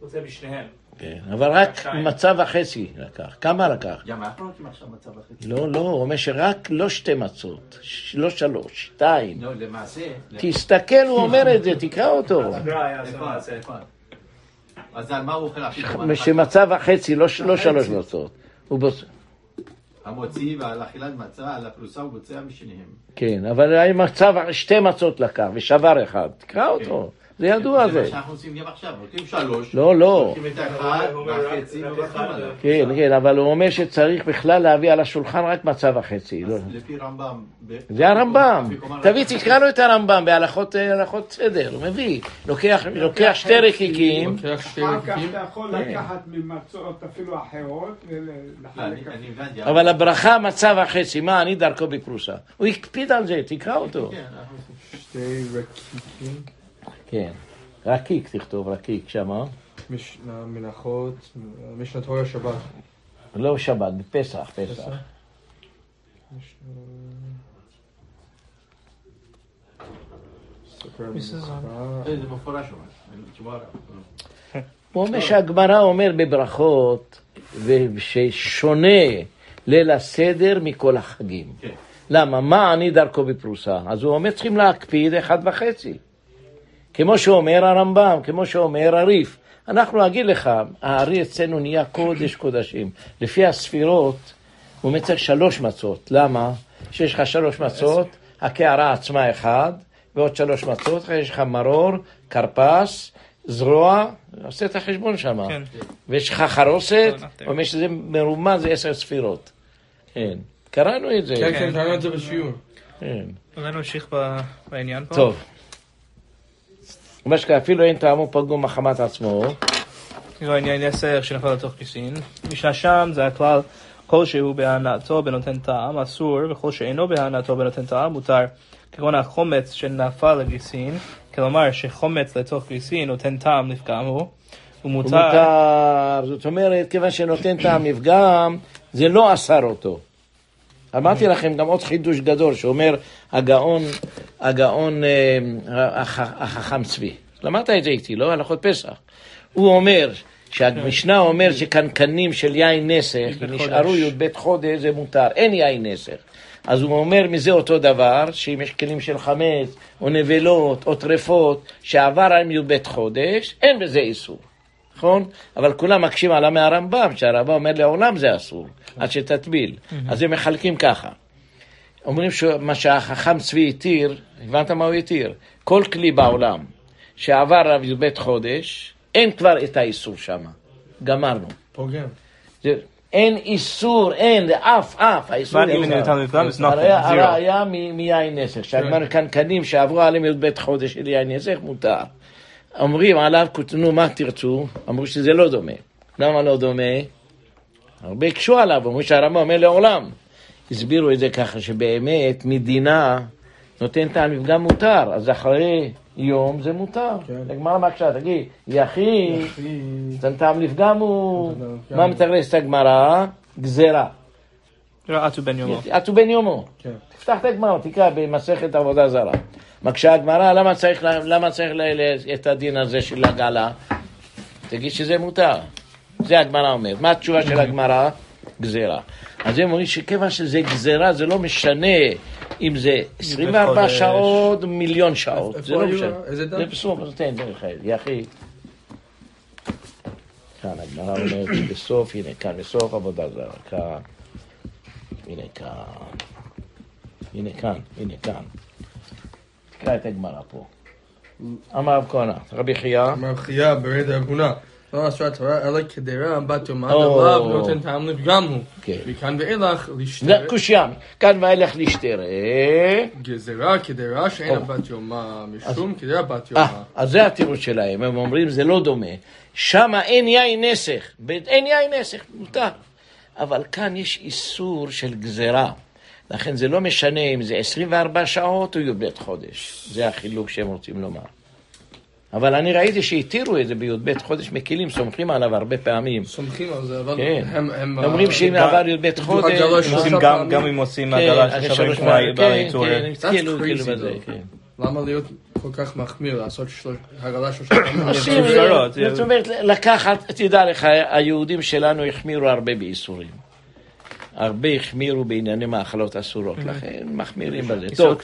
בוצע משניהם. כן, אבל רק מצה וחצי לקח. כמה לקח? גם אנחנו רוצים עכשיו מצב אחר. לא, לא, הוא אומר שרק לא שתי מצות, לא שלוש, שתיים. לא, למעשה... תסתכל, הוא אומר את זה, תקרא אותו. איפה? אז על מה הוא אוכל? שמצה וחצי, לא לא שלוש מצות. המוציא ועל אכילת מצה, על הפרוסה הוא בוצע משניהם. כן, אבל ו- שתי מצות לקח ושבר אחד. תקרא אותו, זה ידוע זה זה. מה שאנחנו עושים גם עכשיו, לוקחים שלוש, לא, לא. לוקחים את האחד והחצי עליו. כן, כן, אבל הוא אומר שצריך בכלל להביא על השולחן רק מצה וחצי. לא. אז לפי רמב"ם... זה הרמב"ם. תביא, תקרא לו את הרמב"ם בהלכות אה, סדר, הוא מביא. לוקח שתי רקיקים, לוקח שתי אחר כך. אתה יכול כן. לקחת ממצות אפילו אחרות לא. אבל הברכה מצה וחצי, מה אני דרכו בפרוסה. הוא הקפיד על זה, תקרא אותו. כן. שתי רקיקים. כן, רקיק תכתוב, רקיק שמה. משנה מנחות. משנה תורה שבת. לא שבת, בפסח, פסח. תשובה רב. הוא אומר שהגמרא אומר בברכות, וששונה ליל הסדר מכל החגים. כן. למה? מה אני דרכו בפרוסה? אז הוא אומר צריכים להקפיד אחד וחצי. כמו שאומר הרמב"ם, כמו שאומר הריף. אנחנו אגיד לך, הארי אצלנו נהיה קודש קודשים. לפי הספירות, הוא צריך שלוש מצות. למה? שיש לך שלוש מצות, הקערה עצמה אחד, ועוד שלוש מצות, יש לך מרור, כרפס, זרוע, עושה את החשבון שם. כן. ויש לך חרוסת, לא, אומר שזה מרומז, זה עשר ספירות. כן. קראנו את זה. כן, כן, קראנו את זה בשיעור. כן. אולי נמשיך בעניין פה. טוב. מה שקרה, אפילו אין טעמו פגום מחמת עצמו. כאילו העניין נסר שנפל לתוך כיסין. משנה שם זה הכלל כלשהו בהנאתו בנותן טעם אסור וכל שאינו בהנאתו בנותן טעם מותר. כגון החומץ שנפל לגיסין, כלומר שחומץ לתוך גיסין נותן טעם לפגם הוא, הוא ומותר מותר, זאת אומרת, כיוון שנותן טעם לפגם, זה לא אסר אותו. אמרתי לכם גם עוד חידוש גדול, שאומר הגאון, הגאון אה, הח- החכם צבי. למדת את זה איתי, לא? הלכות פסח. הוא אומר, שהמשנה אומר שקנקנים של יין נסך, י"ב נשארו. י"ב חודש, זה מותר, אין יין נסך. אז הוא אומר מזה אותו דבר, שאם יש כלים של חמץ, או נבלות, או טרפות, שעבר עליהם י"ב חודש, אין בזה איסור. נכון? אבל כולם מקשים עליו מהרמב"ם, שהרמב"ם אומר לעולם זה אסור, עד שתטביל. אז הם מחלקים ככה. אומרים שמה שהחכם צבי התיר, הבנת מה הוא התיר? כל כלי בעולם שעבר עליו י"ב חודש, אין כבר את האיסור שם. גמרנו. פוגם. אין איסור, אין, אף, אף, האיסור הרי zero. הראיה מיין נסך, שהגמר קנקנים שעברו עליהם י"ב חודש של יין נסך, מותר. אומרים עליו, נו, מה תרצו? אמרו שזה לא דומה. למה לא דומה? הרבה הקשו עליו, אמרו שהרמב"ם אומר לעולם. הסבירו את זה ככה, שבאמת מדינה נותן טעם לפגם מותר, אז אחרי יום זה מותר. כן. הגמרא מקשה, תגיד. נותן טעם לפגם הוא... מה מתרסת הגמרא? גזירה. עטו בן יומו. עטו בן יומו. תפתח את הגמרא, תקרא במסכת עבודה זרה. מקשה הגמרא, למה צריך, למה צריך ל- ל- את הדין הזה של הגלה? תגיד שזה מותר. זה הגמרא אומרת. מה התשובה של הגמרא? גזירה. אז הם אומרים שכיוון שזה גזירה, זה לא משנה אם זה 24 חודש. שעות מיליון שעות. זה לא? משנה. זה בסוף, אז תן האל, יחי. כאן הגמרא אומרת בסוף, הנה כאן, בסוף עבודה זרה. כאן. הנה כאן. הנה כאן, הנה כאן. תקרא את הגמרא פה. אמר רב כהנא, רבי חייא, אמר חייה ברד הגונה. לא אסרה התורה אלא כדירה בת יומן. עליו נותן טעם לפגם הוא. כן. מכאן ואילך לשתי זה קושיין, כאן ואילך לשתראה. גזירה כדירה או. בת יומה משום כדירה בת אה, יומה. אז זה התירוץ שלהם, הם אומרים זה לא דומה. שמה אין יין נסך, אין יין נסך, מותר. אבל כאן יש איסור של גזירה. לכן זה לא משנה אם זה 24 שעות או י"ב חודש. זה החילוק שהם רוצים לומר. אבל אני ראיתי שהתירו את זה בי"ב חודש מקילים, סומכים עליו הרבה פעמים. סומכים על זה, אבל כן. הם... הם אומרים שאם אה, עבר י"ב חודש... גם, אם עושים כן, של שלוש פעמים. פעמים כן. כן, כאילו, כאילו בזה, though. כן. למה להיות כל כך מחמיר, לעשות שלוש- הגלה שלושה גזרות, זאת אומרת, לקחת, תדע לך, היהודים שלנו החמירו הרבה באיסורים. הרבה החמירו בענייני מאכלות אסורות, לכן מחמירים בזה. טוב.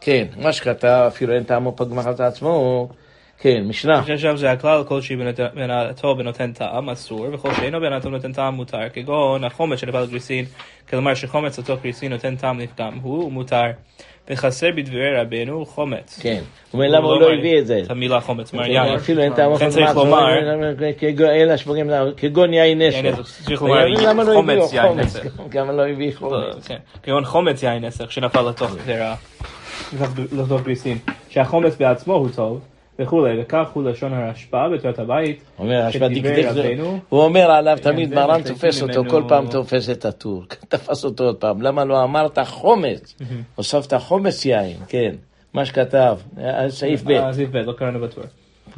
כן, מה שכתב, אפילו אין טעמו פג מחלת עצמו, כן, משנה. עכשיו זה הכלל כלשהי בין הטוב ונותן טעם אסור, וכל שאינו בין הטוב ונותן טעם מותר, כגון החומץ שנפל גריסין, כלומר שחומץ לתוך גריסין נותן טעם לפגם, הוא מותר. וחסר בדברי רבנו חומץ. כן, הוא אומר למה הוא לא הביא את זה. את המילה חומץ, מה יין. אפילו אין לכן פג צריך לומר- אלא שפוגעים, כגון יין נסך. צריך לומר למה לא חומץ יין חומץ? נסך. גם לא הביא לא, חומץ. כן. כגון חומץ יין נסך שנפל לתוך גריסין. שהחומץ בעצמו הוא טוב, וכולי, וכך הוא לשון הרשב"א בתורת הבית. אומר, זה, רבנו. הוא אומר עליו, תמיד מרן תופס אותו, ממנו- כל פעם תופס את הטור. תפס אותו עוד פעם, למה לא אמרת חומץ? הוספת חומץ יין, כן. מה שכתב, אה, סעיף ב', אה, סעיף ב', לא קראנו בטור.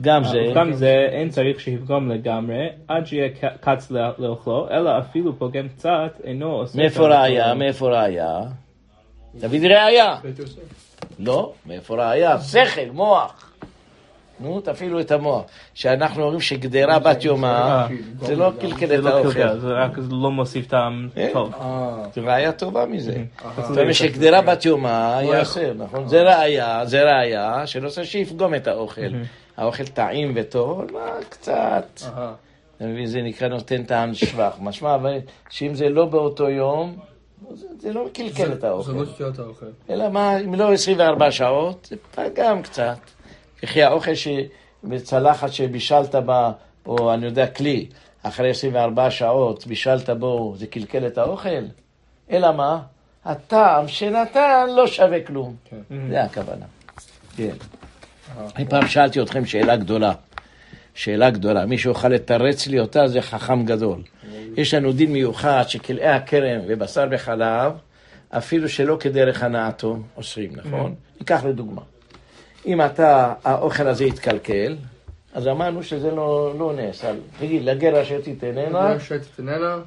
גם זה. גם זה אין צריך שיפגום לגמרי, עד שיהיה קץ לא- לאוכלו, אלא אפילו פוגם קצת, אינו עושה... מאיפה ראיה? מאיפה ראיה? תביא ראיה. לא, מאיפה ראיה? שכל, מוח. נו, תפעילו את המוח. שאנחנו אומרים שגדרה בת יומה, זה לא קלקל זה את לא האוכל. קלקל, זה רק לא מוסיף טעם כן. טוב. אה, זו ראיה טובה מזה. אה, זאת אומרת שגדרה בת יומה יעשה, נכון? זה ראיה, זה ראיה, שלא צריך שיפגום את האוכל. האוכל טעים וטוב, אבל מה, קצת. אה. אתה מבין, זה נקרא נותן טעם שבח. משמע, אבל שאם זה לא באותו יום, זה- זה לא מקלקל את זה האוכל. לא שקיע את האוכל. אלא מה, אם לא 24 שעות, זה פגם קצת. וכי האוכל שבצלחת שבישלת בה, או אני יודע, כלי, אחרי 24 שעות בישלת בו, זה קלקל את האוכל? אלא מה? הטעם שנתן לא שווה כלום. זה הכוונה. כן. אני פעם שאלתי אתכם שאלה גדולה. שאלה גדולה. מי שיוכל לתרץ לי אותה זה חכם גדול. יש לנו דין מיוחד שכלאי הכרם ובשר וחלב, אפילו שלא כדרך הנאתו, אוסרים, נכון? ניקח לדוגמה. אם אתה, האוכל הזה יתקלקל, אז אמרנו שזה לא, לא נס. אבל תגיד, לגר אשר תיתננה.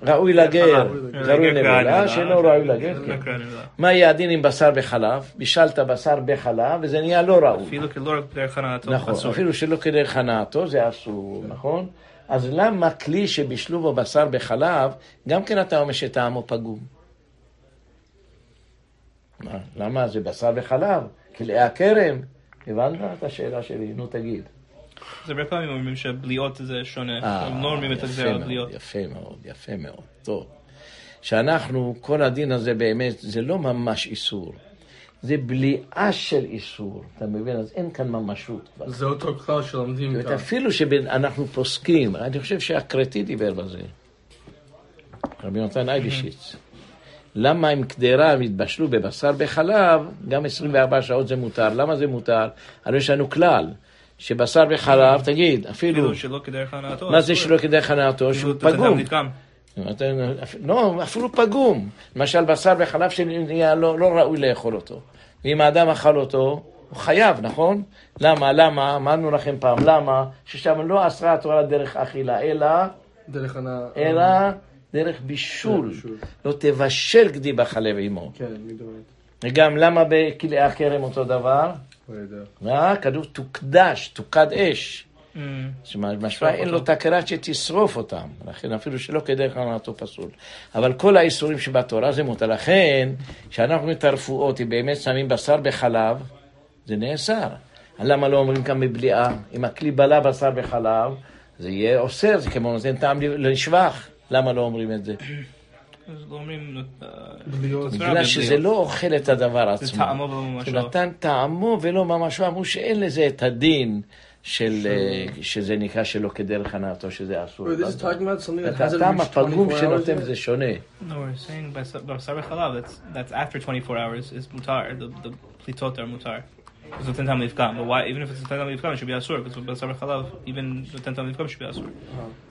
ראוי לגר, ראוי נבלה, שאינו ראוי לגר, לא כן. לה. מה יהיה הדין עם בשר בחלב? בישלת בשר בחלב, וזה נהיה לא ראוי. אפילו לא רק דרך הנאתו, נכון. אפילו שלא כדרך הנאתו, זה אסור, נכון? אז למה כלי שבישלו בו בשר בחלב, גם כן אתה אומר שטעמו פגום? מה, למה? זה בשר בחלב, כלאי הכרם. הבנת את השאלה שלי? נו, תגיד. אז הרבה פעמים אומרים שבליעות זה שונה, אה, הם לא אומרים את יפה הגזירה על מאוד, בליעות. יפה מאוד, יפה מאוד, טוב. שאנחנו, כל הדין הזה באמת, זה לא ממש איסור. זה בליעה של איסור, אתה מבין? אז אין כאן ממשות. זה אותו כלל שלומדים כאן. אפילו שאנחנו פוסקים, אני חושב שהקרתי דיבר בזה, רבי נתן אייבשיץ. למה עם קדרה הם התבשלו בבשר בחלב, גם 24 שעות זה מותר. למה זה מותר? הרי יש לנו כלל, שבשר בחלב, תגיד, אפילו, אפילו שלא כדרך הנאתו. מה זה. שלא כדרך הנאתו? אפילו שהוא פגום. לא, אפילו פגום. למשל, בשר בחלב שנהיה לא, לא ראוי לאכול אותו. ואם האדם אכל אותו, הוא חייב, נכון? למה? למה? אמרנו לכם פעם, למה? ששם לא אסרה התורה דרך אכילה, אלא, דרך הנא... אלא דרך בישול. לא תבשל גדי בחלב עמו. כן. וגם למה בכלאי הכרם אותו דבר? לא יודע. אה, כתוב תוקדש, תוקד אש. Mm. שמשמע אין לו תקרת שתשרוף אותם, לכן אפילו שלא כדרך הנעתו פסול. אבל כל האיסורים שבתורה זה מותר. לכן, כשאנחנו את הרפואות, אם באמת שמים בשר בחלב, זה נאסר. למה לא אומרים כאן מבליעה? אם הכלי בלע בשר בחלב, זה יהיה אוסר, זה כמו נותן טעם לשבח. למה לא אומרים את זה? לא בגלל שזה לא אוכל את הדבר זה עצמו. טעמו ולא ממשו. שנתן טעמו ולא ממשו, אמרו שאין לזה את הדין של, אה, שזה נקרא שלא כדרך הנאתו, שזה אסור. That את הטעם הפגום 24 hours שנותן? זה שונה. No, we're saying בשר בשר בחלב, that's, that's after 24 hours is mutar, the, the פליטות are mutar. זה נותן טעם but why, even if it's נותן טעם it should be אסור, because בשר בחלב, even נותן טעם it should be אסור.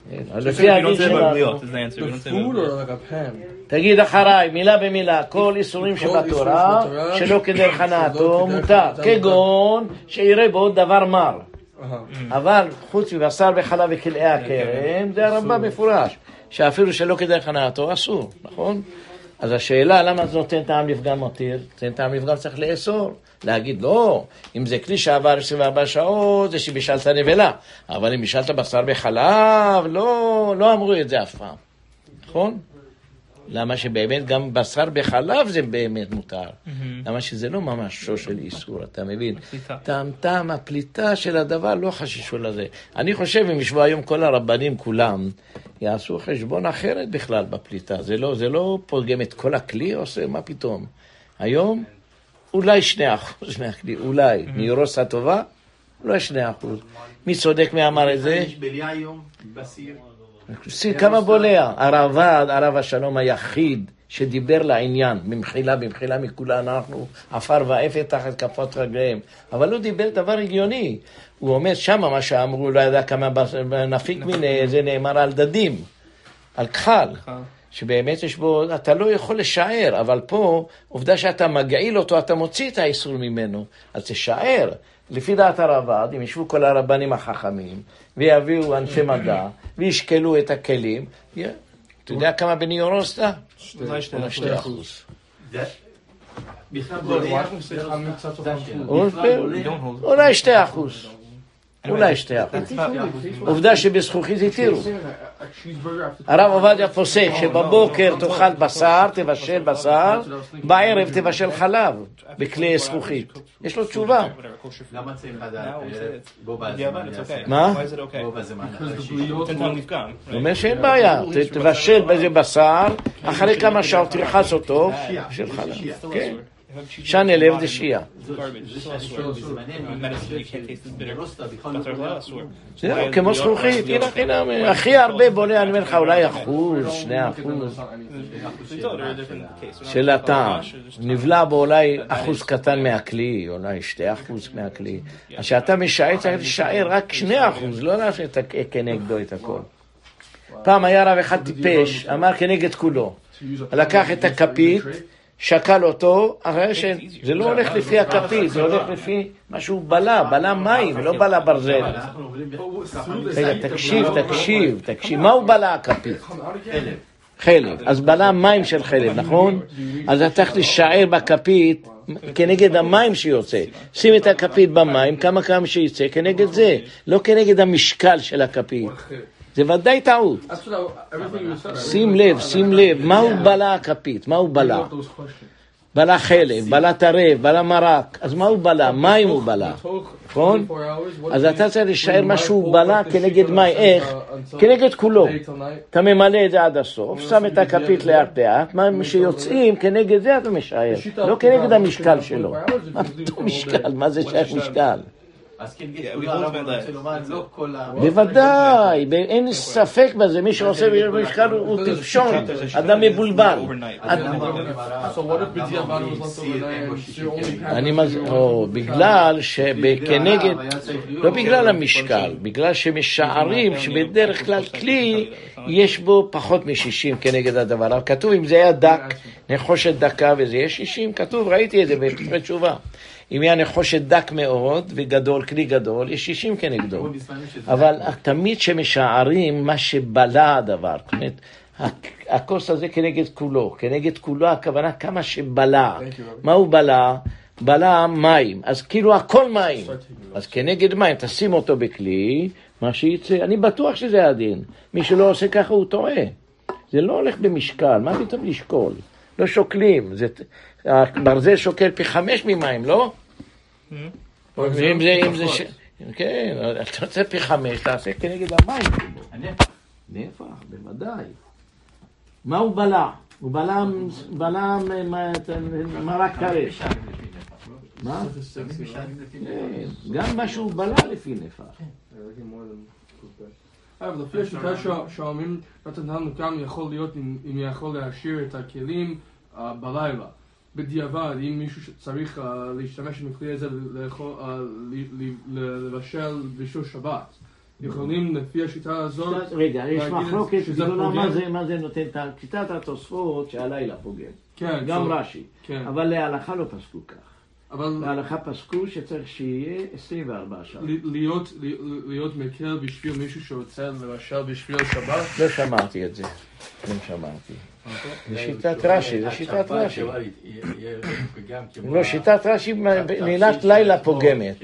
כן, אז We לפי don't הדין say שלנו, בגלויות, is the answer. We The don't say food or like a pan? תגיד אחריי, מילה במילה, כל איסורים שבתורה, שלא כדרך הנאתו, מותר. כגון, שיראה בו דבר מר. Uh-huh. אבל חוץ מבשר וחלב וכלאי הכרם, זה הרמב"ם מפורש, שאפילו שלא כדרך הנאתו אסור, נכון? אז השאלה, למה זה נותן טעם לפגם מתיר? נותן טעם לפגם צריך לאסור. להגיד, לא, אם זה כלי שעבר 24 שעות, זה שבישלת נבלה. אבל אם בישלת בשר בחלב, לא, לא אמרו את זה אף פעם, נכון? למה שבאמת גם בשר בחלב זה באמת מותר. למה שזה לא ממש שור של איסור, אתה מבין? טעם טעם הפליטה של הדבר לא חששו לזה. אני חושב אם ישבו היום כל הרבנים כולם, יעשו חשבון אחרת בכלל בפליטה. זה לא, זה לא פוגם את כל הכלי עושה, מה פתאום? היום אולי שני אחוז מהכלי, אולי. מיורוס הטובה, אולי שני אחוז. מי צודק מי אמר את זה? כמה בולע. הרב"ד, הרב השלום היחיד שדיבר לעניין, במחילה, במחילה מכולנו, אנחנו עפר ואפת תחת כפות רגליהם. אבל הוא דיבר דבר הגיוני. הוא אומר שמה מה שאמרו, לא ידע כמה נפיק מיני, זה נאמר על דדים, על כחל. שבאמת יש בו, אתה לא יכול לשער, אבל פה, עובדה שאתה מגעיל אותו, אתה מוציא את האיסור ממנו, אז תשער. לפי דעת הרב"ד, אם ישבו כל הרבנים החכמים, ויביאו אנשי מדע, וישקלו את הכלים. אתה יודע כמה בניורו עשתה? שתי אחוז. אולי שתי אחוז. אולי שתי אחוז. That's not- עובדה שבזכוכית התירו. הרב עובדיה פוסק שבבוקר תאכל בשר, תבשל בשר, בערב תבשל חלב בכלי זכוכית. יש לו תשובה. למה צריך לדעת. יעשה? מה? Will- לפגם. הוא אומר שאין בעיה, תבשל בזה בשר, אחרי כמה שעות תלחץ אותו, של חלב. כן. בשר חלב אסור. זהו, כמו זכוכית, הנה חינם, הכי הרבה בולע, אני אומר לך, אולי אחוז, שני אחוז. של הטעם. נבלע בו אולי אחוז קטן מהכלי, אולי שתי אחוז מהכלי. אז כשאתה משער, צריך לשער רק שני אחוז, לא לעשות כנגדו את הכל. פעם היה רב אחד טיפש, אמר כנגד כולו. לקח את הכפית, שקל אותו, אחרי שזה לא הולך לפי הכפית, זה הולך לפי מה שהוא בלע, בלע מים, לא בלע ברזל. רגע, תקשיב, תקשיב, תקשיב, מה הוא בלע הכפית? חלב. אז בלע מים של חלב, נכון? אז אתה צריך לשער בכפית כנגד המים שיוצא. שים את הכפית במים, כמה כמה שיצא, כנגד זה, לא כנגד המשקל של הכפית. זה ודאי טעות. שים לב, שים לב, מה הוא בלע הכפית? מה הוא בלע? בלע חלב, בלע טרף, בלע מרק. אז מה הוא בלע? מים הוא בלע. נכון? אז אתה צריך לשער מה שהוא בלע כנגד מים. איך? כנגד כולו. אתה ממלא את זה עד הסוף, שם את הכפית לאט לאט, מה שיוצאים, כנגד זה אתה משער, לא כנגד המשקל שלו. מה פתאום משקל? מה זה שייך משקל? אז כן. לומר, לא כל ה... בוודאי, אין ספק בזה, מי שעושה משקל הוא טיפשון, אדם מבולבל. אני מז... או, בגלל שכנגד, לא בגלל המשקל, בגלל שמשערים שבדרך כלל כלי יש בו פחות מ-60 כנגד הדבר. אבל כתוב אם זה היה דק, נחושת דקה וזה, יש 60, כתוב, ראיתי את זה בפרק תשובה. אם היה נחושת דק מאוד וגדול, כלי גדול, יש 60 כנגדו. אבל תמיד כשמשערים מה שבלע הדבר, זאת אומרת, הכ- הכוס הזה כנגד כולו. כנגד כולו הכוונה כמה שבלע. מה הוא בלע? בלע מים. אז כאילו הכל מים. אז כנגד מים, תשים אותו בכלי, מה שיצא. אני בטוח שזה הדין. מי שלא עושה ככה הוא טועה. זה לא הולך במשקל, מה פתאום לשקול? לא שוקלים. זה... הברזל שוקל פי חמש ממים, לא? ואם זה, אם זה. כן, אתה רוצה פי חמש, תעשה כנגד המים. נפח, בוודאי. מה הוא בלע? הוא בלע, מרק טרף. מה? כן, גם מה שהוא בלע לפי נפח. אבל לפי השיטה שה- שאומרים, נתן לנו גם יכול להיות אם אם יכול להשאיר את הכלים אה, בלילה. בדיעבד, אם מישהו שצריך אה, להשתמש בכלי הזה לאכול- ל- ל- ל- לבשל בישול שבת, יכולים לפי השיטה הזאת רגע, יש מחלוקת גדולה? מה זה, מה זה נותן, את שיטת התוספות שהלילה פוגם. כן, גם רש"י. כן. אבל להלכה לא פסקו כך. אבל להלכה פסקו שצריך שיהיה 24 שעות. ל- להיות- ל- להיות מקל בשביל מישהו שרוצה לבשל בשביל שבת, לא שמעתי את זה. לא שמעתי. זה שיטת רש"י, זה שיטת רש"י. לא, שיטת רש"י נעילת לילה פוגמת.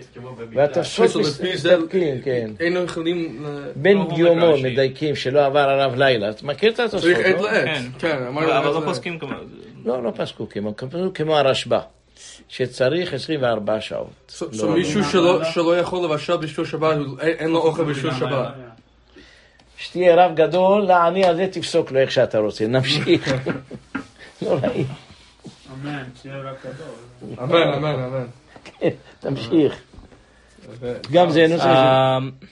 והתוספות מסתפקים, כן. היינו יכולים... לא גיומו רש"י. מדייקים שלא עבר עליו לילה. אתה מכיר את התוספות, צריך עת לא? לעת, כן. כן, אבל לא. פוסקים כמו... לא, לא פסקו כמו, כמו הרשב"א, שצריך 24 שעות. So- לא, לא. מישהו שלא- שלא יכול לבשל בשביל שבת, אין לו אוכל בשביל שבת. שתהיה רב גדול, לעני הזה תפסוק לו איך שאתה רוצה. נמשיך. לא ראיתי. אמן, שיהיה רק גדול. אמן, אמן, אמן. כן, תמשיך. גם זה נושא ש...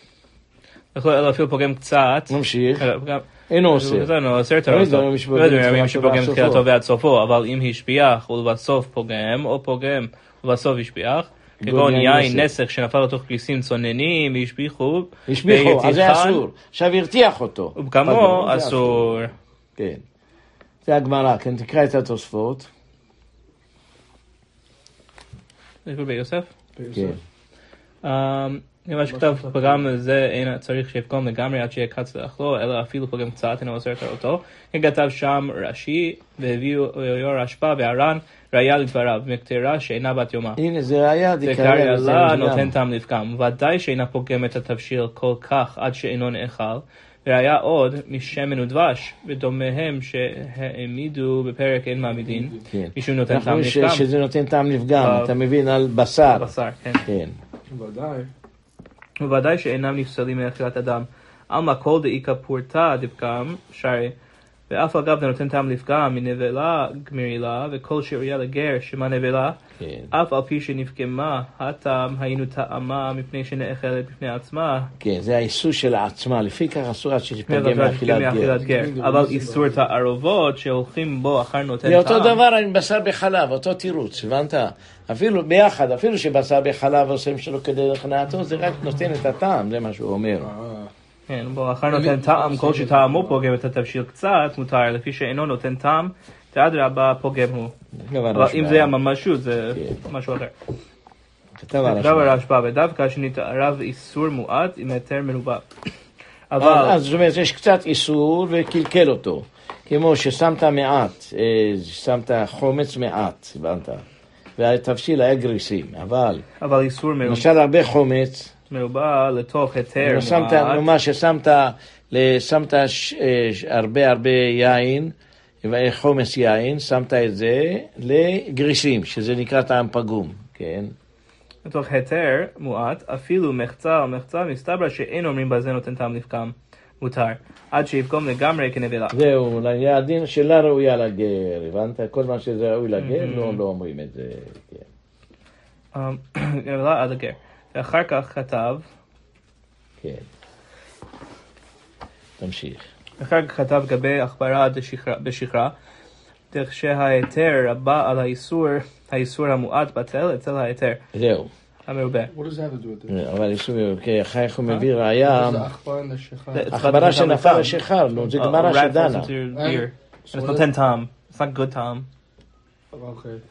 יכול אפילו פוגם קצת. נמשיך. אה, אינו עושה. זה לא אוסר את לא הרסו. יודע, שפוגם לא שפוגם ועד סופו. מתחילתו ועד סופו, אבל אם השביח ולבסוף פוגם, או פוגם ולבסוף השביח, כגון יין נסך. שנפל לתוך כריסים צוננים, השביחו, השביחו, אז זה אסור. עכשיו הרתיח אותו. וכמו אסור. כן. זה הגמרא, כן, תקרא את התוספות. ביוסף? כן. אמ, מה שכתב פגם זה אין צריך שיפגום לגמרי עד שיהיה קץ לאכלו, אלא אפילו פגם קצת אינו אוסר אותו. כן כתב שם רש"י, והביאו יו"ר אשפה והר"ן, ראיה לדבריו, מקטרה שאינה בת יומה. הנה, זה לזה עלה מדגם. נותן טעם לפגם. ודאי שאינה פוגם את התבשיל כל כך עד שאינו נאכל. והיה עוד משמן ודבש, ודומיהם שהעמידו בפרק אין מעמידין, כן. מישהו נותן אנחנו טעם לפגם. שזה נותן טעם לפגם, אתה מבין, על בשר. בשר, כן. כן. ודאי. ובוודאי שאינם נפסלים מאכילת אדם. עלמא כל דאיכא פורתא דפגם, שרי, ואף אגב דנותן טעם לפגם מנבלה גמירילה, וכל שראויה לגר שמה נבלה, כן. אף על פי שנפגמה, הטעם היינו טעמה מפני שנאכלת בפני עצמה, כן, זה האיסור של העצמה, לפי כך אסור עד שתתפגם מעבר מאכילת גר. גר. אבל איסור תערובות שהולכים בו אחר נותן זה אותו טעם. דבר עם בשר בחלב, אותו תירוץ, הבנת? אפילו ביחד, אפילו שבשר בחלב עושים שלו כדי הכנעתו, זה רק נותן את הטעם, זה מה שהוא אומר. כן, בו אחר נותן טעם, כל שטעמו פוגם את התבשיל קצת, מותר, לפי שאינו נותן טעם, ואדרבה פוגם הוא. אבל אם השוואה. זה היה ממשות, זה כן. משהו אחר. כתב. הרשב"א, ודווקא שנתערב איסור מועט עם היתר מרובע. אבל... אבל, אז זאת אומרת, יש קצת איסור וקלקל אותו. כמו ששמת מעט, אה, שמת חומץ מעט, הבנת? והתבשיל היה גריסים, אבל אבל איסור מרובע- למשל הרבה חומץ, מרובע לתוך היתר נו, שמת, מועט, נו מה ששמת, שמת אה, הרבה הרבה יין, חומץ יין, שמת את זה לגריסים, שזה נקרא טעם פגום, כן? לתוך היתר מועט, אפילו מחצה או מחצה, מסתבר שאין אומרים בזה נותן טעם לפגם, מותר, עד שיפגום לגמרי כנבלה. זהו, הדין שלה ראויה לגר, הבנת? כל מה שזה ראוי לגר, לא, לא אומרים את זה, כן. אמ, כנבלה עד הגר. ואחר כך כתב, כן. תמשיך. אחר כך כתב לגבי עכברה בשכרה, דרך שההיתר הבא על האיסור, האיסור המועט בטל אצל ההיתר זהו. המרובה. What does that have to do with this? אבל איסור, כן, אחר כך הוא מביא זה עכבר נשיכה. זה- עכברה שנפל לשיכר, נו, זה גמרא rat falls שדנה. נותן טעם. Not good טעם.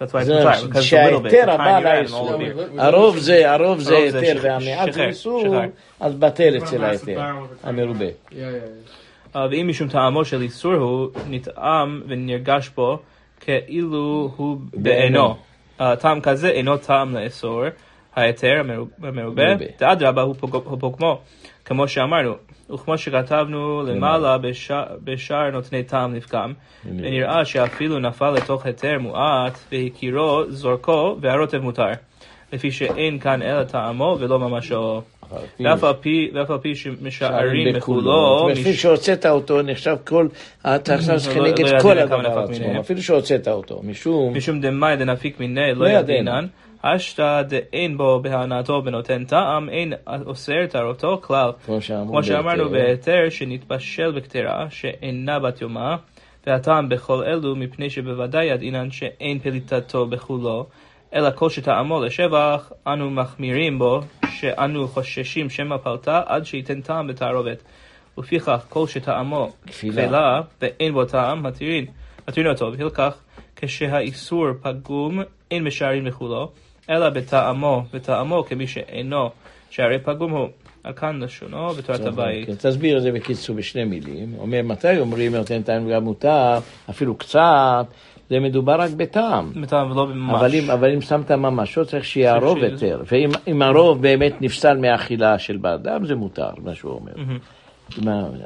That's why it's זה mותר, because it's a little bit. שההיתר It's a הבא tiny rat and לאיסור. all of beer. הרוב זה, הרוב זה היתר והמעט זה איסור. אז בטל אצל ההיתר, המרובה. ואם משום טעמו של איסור הוא, נטעם ונרגש בו כאילו הוא בעינו. אה, טעם כזה אינו טעם לאסור, ההיתר המרובה. ואדרבה פוג- הוא פוגמו, כמו שאמרנו. וכמו שכתבנו למעלה בשע- בשער נותני טעם לפגם, ונראה שאפילו נפל לתוך היתר מועט, והכירו זורקו, והרוטב מותר. לפי שאין כאן אלא טעמו ולא ממשו. ואף על פי- ואף על פי שמשערים בכולו, אפילו שהוצאת אותו, נחשב כל, אתה עכשיו לא- לא נגד ידענו כל הדבר עצמו. אפילו שהוצאת אותו, משום, משום דמאי דנפיק מיני לא לא. ידינן, אשתא דאין בו בהנאתו ונותן טעם, אין אוסר טהרתו כלל. כמו שאמרנו בהיתר. שנתבשל בקטרה שאינה בת יומה, והטעם בכל אלו מפני שבוודאי ידעינן שאין פליטתו בכולו, אלא כל שטעמו לשבח, אנו מחמירים בו, שאנו חוששים שמא פלטה עד שייתן טעם בתערובת. ולפיכך כל שטעמו כפילה. ואין בו טעם, מתירין, מתירין אותו, והלקח כשהאיסור פגום אין משערים לכולו, אלא בטעמו, וטעמו כמי שאינו, שהרי פגום הוא. על כאן לשונו בתורת הבית. כן, תסביר את זה בקיצור בשני מילים. אומר, מתי אומרים נותן טעם גם מותר, אפילו קצת, זה מדובר רק בטעם. בטעם ולא ממש. אבל אם, אבל אם שמת ממשו, צריך שיהיה הרוב יותר. ואם אם הרוב באמת נפסל מאכילה של בר אדם, זה מותר, מה שהוא אומר.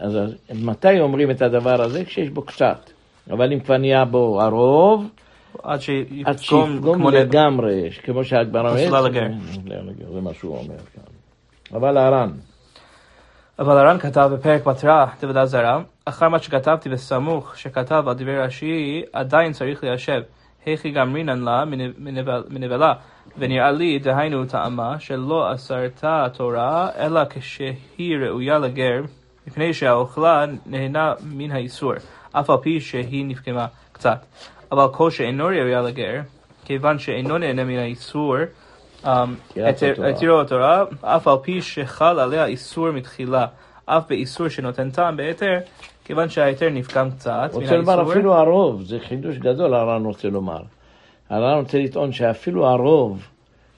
אז מתי אומרים את הדבר הזה? כשיש בו קצת. אבל אם כבר נהיה בו הרוב, עד שיפגום כמו. לגמרי, כמו שהגמרא פסולה אומרת. לגר. לגר, זה מה שהוא אומר כאן. אבל הר"ן, אבל הר"ן כתב בפרק בתרא, תבדה זרה, אחר מה שכתבתי בסמוך, שכתב על דברי רש"י, עדיין צריך ליישב. היכי גמרינן לה מנב- מנבל- מנבלה. ונראה לי, דהיינו טעמה, שלא אסרת התורה, אלא כשהיא ראויה לגר, מפני שהאוכלה נהנה מן האיסור, אף על פי שהיא נפגמה קצת. אבל כל שאינו ראויה לגר, כיוון שאינו נהנה מן האיסור, התורה. התירו התורה, אף על פי שחל עליה איסור מתחילה, אף באיסור שנותן טעם בהיתר, כיוון שההיתר נפגם קצת מן רוצה לומר האיסור. אפילו הרוב, זה חידוש גדול הר"ן רוצה לומר. הר"ן רוצה לטעון שאפילו הרוב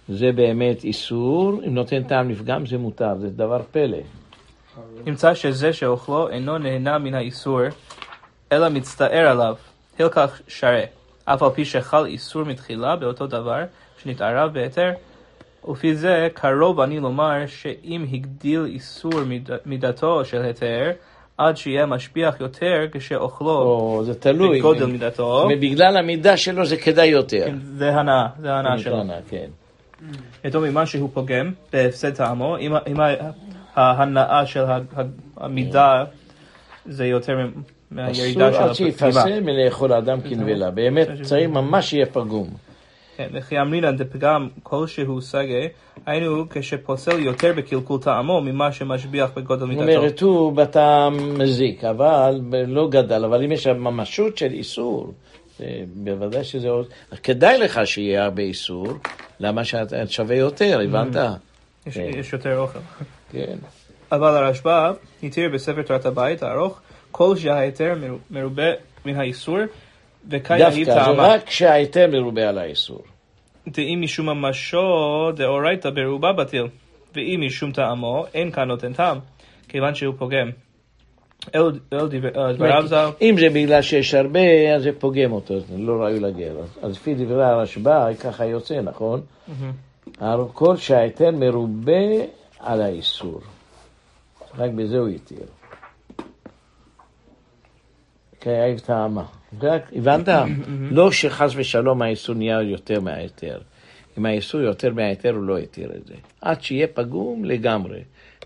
זה באמת איסור, אם נותן טעם לפגם זה מותר, זה דבר פלא. נמצא שזה שאוכלו אינו נהנה מן האיסור, אלא מצטער עליו, הלקח שרה, אף על פי שחל איסור מתחילה באותו דבר שנתערב בהיתר, ולפי זה קרוב אני לומר שאם הגדיל איסור מיד, מידתו של היתר, עד שיהיה משביח יותר כשאוכלו או, זה תלוי. בגודל מידתו, בגלל המידה שלו זה כדאי יותר. כן, זה הנאה, זה ההנאה שלו. כן. יותר ממה שהוא פוגם בהפסד טעמו, אם, אם ההנאה של המידה זה יותר מהירידה אסור של עד הפגימה. שיפסה מלאכול האדם כנבלה. באמת צריך ממש שיהיה פגום. כן, וכי אמרינן דפגם כלשהו סגה, היינו כשפוסל יותר בקלקול טעמו ממה שמשביח בגודל זאת מידתו. אומרת, הוא בטעם מזיק, אבל לא גדל. אבל אם יש ממשות של איסור, בוודאי שזה עוד... כדאי לך שיהיה הרבה איסור, למה שאתה שווה יותר, הבנת? יש- כן. יש יותר אוכל. כן. אבל הרשב"א התיר בספר תורת הבית הארוך כל שההיתר מרו- מרובה מן האיסור וכי יהי דווקא, זה טעמה. רק כשההיתר מרובה על האיסור. דאם משום ממשו דאורייתא ברובה בטיל, ואם משום טעמו אין כאן נותן טעם, כיוון שהוא פוגם. אל אל אה, דבריו ז"ל, אם זה בגלל שיש הרבה, אז זה פוגם אותו, זה לא ראוי לגר. אז לפי דברי הרשב"א, ככה יוצא, נכון? כל שההיתר מרובה על האיסור. רק בזה הוא התיר. כאב טעמה. הבנת? לא שחס ושלום האיסור נהיה יותר מההיתר. אם האיסור יותר מההיתר, הוא לא התיר את זה. עד שיהיה פגום לגמרי.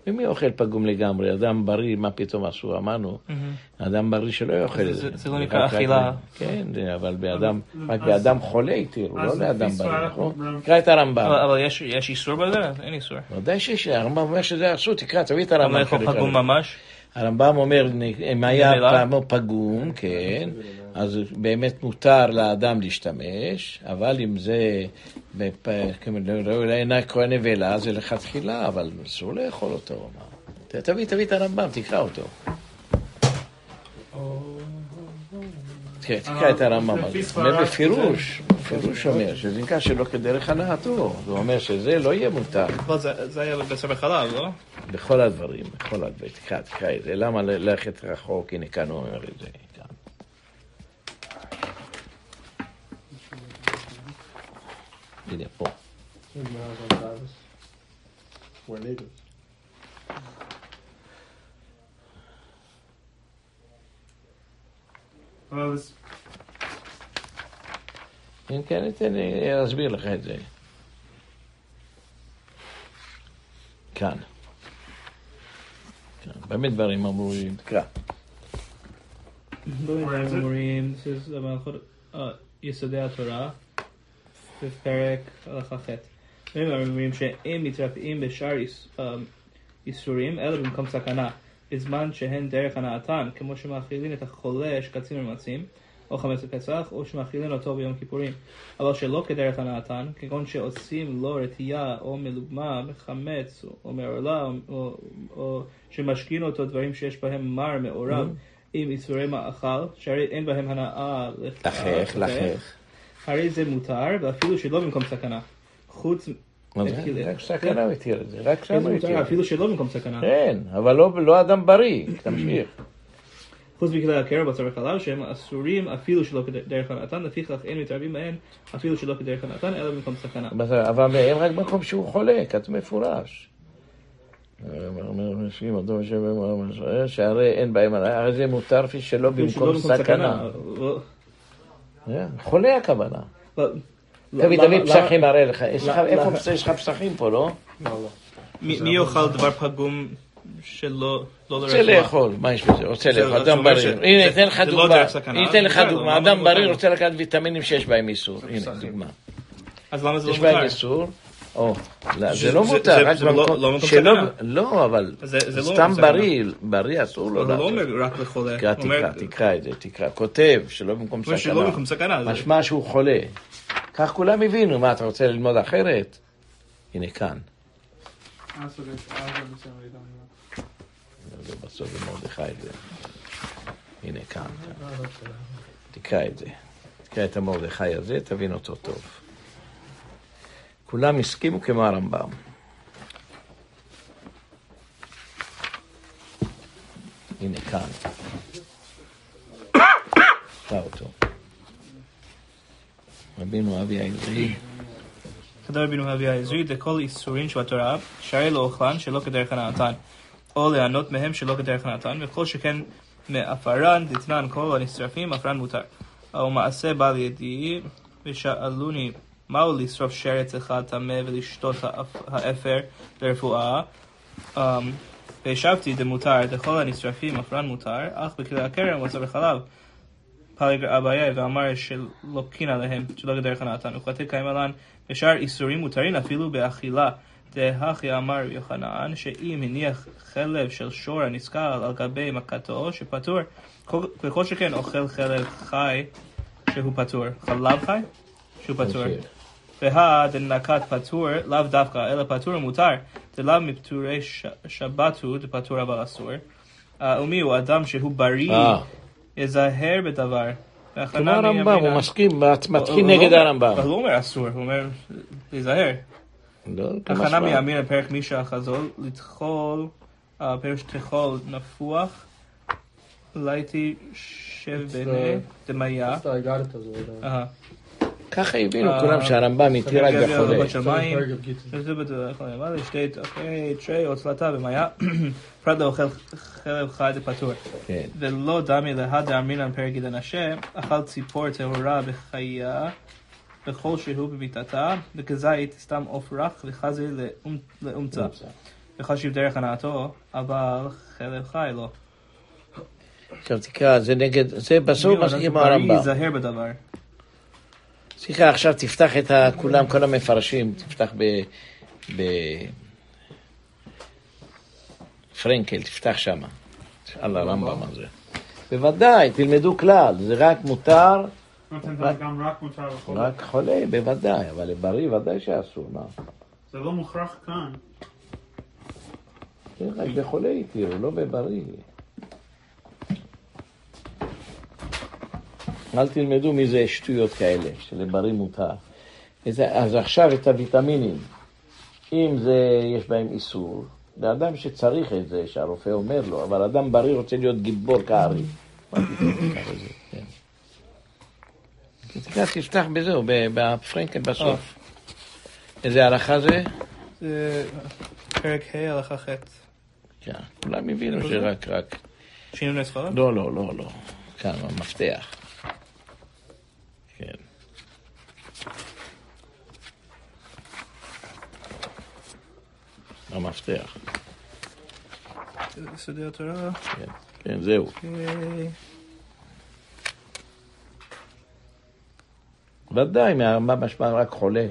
ומי אוכל פגום לגמרי? אדם בריא, מה פתאום אסור? אמרנו, אדם בריא שלא יאכל את זה- זה. לא נקרא אכילה. כן, אבל באדם, רק באדם חולה התירו, אז לא לאדם בריא, נכון? תקרא את הרמב"ם. אבל אבל יש יש איסור בזה? אין איסור. ודאי שיש, הרמב"ם אומר שזה אסור, תקרא, תביא את אבל הרמב"ם. לאכול חלק פגום. ממש? הרמב"ם אומר, אם היה? פעמו פגום, כן, אז באמת מותר לאדם להשתמש, אבל אם זה, בפ- כמו, לא- לעיני כהן נבלה, זה לכתחילה, אבל אסור לאכול אותו. מה? ת- תביא, תביא את הרמב"ם, תקרא אותו. תראה, תקרא את הרמב"ם הזה. אומר בפירוש, בפירוש אומר שזה נקרא שלא כדרך הנאתו. הוא אומר שזה לא יהיה מותר. זה היה בבשר בחלב, לא? בכל הדברים, בכל הדברים. תקרא, תקרא את זה. למה ללכת רחוק? הנה כאן הוא אומר את זה. הנה פה. אבל זה- אם כן, תן לי להסביר לך את זה. כאן. באמת דברים אמורים, תקרא. אומרים, זה אה, יסודי התורה, בפרק הלכה ח'. בדברים אומרים שאם מתרפאים בשאר אה, איסורים, אלא במקום סכנה, בזמן שהן דרך הנאתן, כמו שמאכילים את החולה שקצין ומצים, או חמץ בפסח, או שמאכילים אותו ביום כיפורים. אבל שלא כדרך הנאתן, כגון שעושים לו רתיעה או מלוגמה, מחמץ או מעורלה, או, או, או שמשכין אותו דברים שיש בהם מר מעורב עם איסורי מאכל, שהרי אין בהם הנאה לחך, לחך. הרי זה מותר, ואפילו שלא במקום סכנה. חוץ... רק סכנה מתיר את זה, רק שם כן, מותר, את זה. אפילו שלא במקום סכנה. כן, אבל לא- לא אדם בריא, תמשיך. חוץ מכלי הקרע בשר וחלב שהם אסורים אפילו שלא כדרך הנתן, לפיכך אין מתערבים בהן אפילו שלא כדרך הנתן, אלא במקום סכנה. אבל הם רק במקום שהוא חולה, כתוב מפורש. אומר אנשים, אדום השם ואמר ישראל, שהרי אין בהם, הרי זה מותר כפי שלא במקום סכנה. לא- אה, חולה הכוונה. לא- תביא, תביא פסחים, אראה לך. יש לך- איפה יש לך פסחים פה, לא? מי מי יאכל דבר פגום שלא לא רוצה לרפואה? לאכול, מה יש בזה? רוצה לאכול, אדם בריא. הנה, אתן לך לא דוגמה. סכנה, אתן לך דוגמה. אדם זה בריא מותר? רוצה לקחת ויטמינים שיש בהם איסור. הנה, דוגמה. אז למה זה לא יש בהם מותר? איסור? או, לא, זה- זה לא זה- מותר, זה- רק זה לא- במקום לא שלא, סכנה. לא, אבל לא סתם סכנה. בריא, בריא אסור לו הוא לא לעשות. אומר רק לחולה. תקרא, תקרא, תקרא את זה, תקרא. כותב שלא במקום אומר שלא סכנה. במקום סכנה. זה- משמע שהוא חולה. כך כולם הבינו, מה, אתה רוצה ללמוד אחרת? הנה כאן. בסוף זה מרדכי זה. הנה כאן. תקרא את זה. תקרא את המרדכי הזה, תבין אותו טוב. כולם הסכימו כמו הרמב"ם. הנה כאן. תקרא אותו. רבינו אבי העברי. כדאי רבינו אבי העזרי, דכל איסורין שבתורה, שהרי לא אוכלן שלא כדרך הנאתן, או ליהנות מהם שלא כדרך הנאתן, וכל שכן מעפרן דתנן כל הנשרפים, עפרן מותר. או מעשה בא לידי, ושאלוני, מהו לשרוף שרץ אחד טמא ולשתות האפ- האפר לרפואה? Um, והשבתי דמותר, דכל הנשרפים עפרן מותר, אך בכלי הכרם ובשר וחלב. פלג אביי ואמר שלוקין עליהם, שלא כדרך הנתן, וכתב קיים עלן, ושאר איסורים מותרים אפילו באכילה. דהכי אמר יוחנן, שאם הניח חלב של שור הנסקל על גבי מכתו, שפטור, כל- וכל שכן אוכל חלב חי, שהוא פטור. חלב חי? שהוא פטור. תמשיך. והא דנקת פטור, לאו דווקא, אלא פטור ומותר, דלאו מפטורי שבת הוא, דפטור אבל אסור. אה, ומי הוא אדם שהוא בריא, אה, יזהר בדבר. כמו הרמב"ם, הוא מסכים, מתחיל הוא נגד לא- הרמב"ם. הוא אומר אסור, הוא אומר להיזהר. לא, הכנה. מימין לפרק מישה החזול, לטחול, אה, פירוש תחול נפוח, לייתי שב בני דמיה. ככה הבינו אה, כולם שהרמב"ם התיר רק בחולה. שתי תרי או צלתה במיה, פרט לאוכל חלב חי דפטור. כן. ולא דמי להדה אמרינן פרק גידן השם, אכל ציפור טהורה בחיה, בכל שהוא במיטתה, וכזית סתם עוף רך וחזיר לאום- לאומצה. וחשיב דרך הנאתו, אבל חלב חי לא. עכשיו תקרא, זה נגד, זה בסוף מסכים עם הרמב"ם. ייזהר בדבר. סליחה, עכשיו תפתח את כולם, כל המפרשים, תפתח ב... ב... פרנקל, תפתח שמה, על הרמב"ם הזה. בוודאי, תלמדו כלל, זה רק מותר, גם רק מותר לחולה. רק חולה, בוודאי, אבל לבריא ודאי שאסור, מה? זה לא מוכרח כאן. זה רק בחולה התירו, לא בבריא. אל תלמדו מזה שטויות כאלה, שלבריא מותר. אז עכשיו את הוויטמינים, אם זה, יש בהם איסור, לאדם שצריך את זה, שהרופא אומר לו, אבל אדם בריא רוצה להיות גיבור כארי. מה פתאום תקרא, תפתח בזהו, בפרנקל בסוף. איזה הלכה זה? זה פרק ה' הלכה ח'. כן, כולם הבינו שרק, רק... שינו לספרד? לא, לא, לא, לא. כאן, המפתח. כן. המפתח. יסודי התורה? כן, כן, זהו. ודאי, מה משמע רק חולה?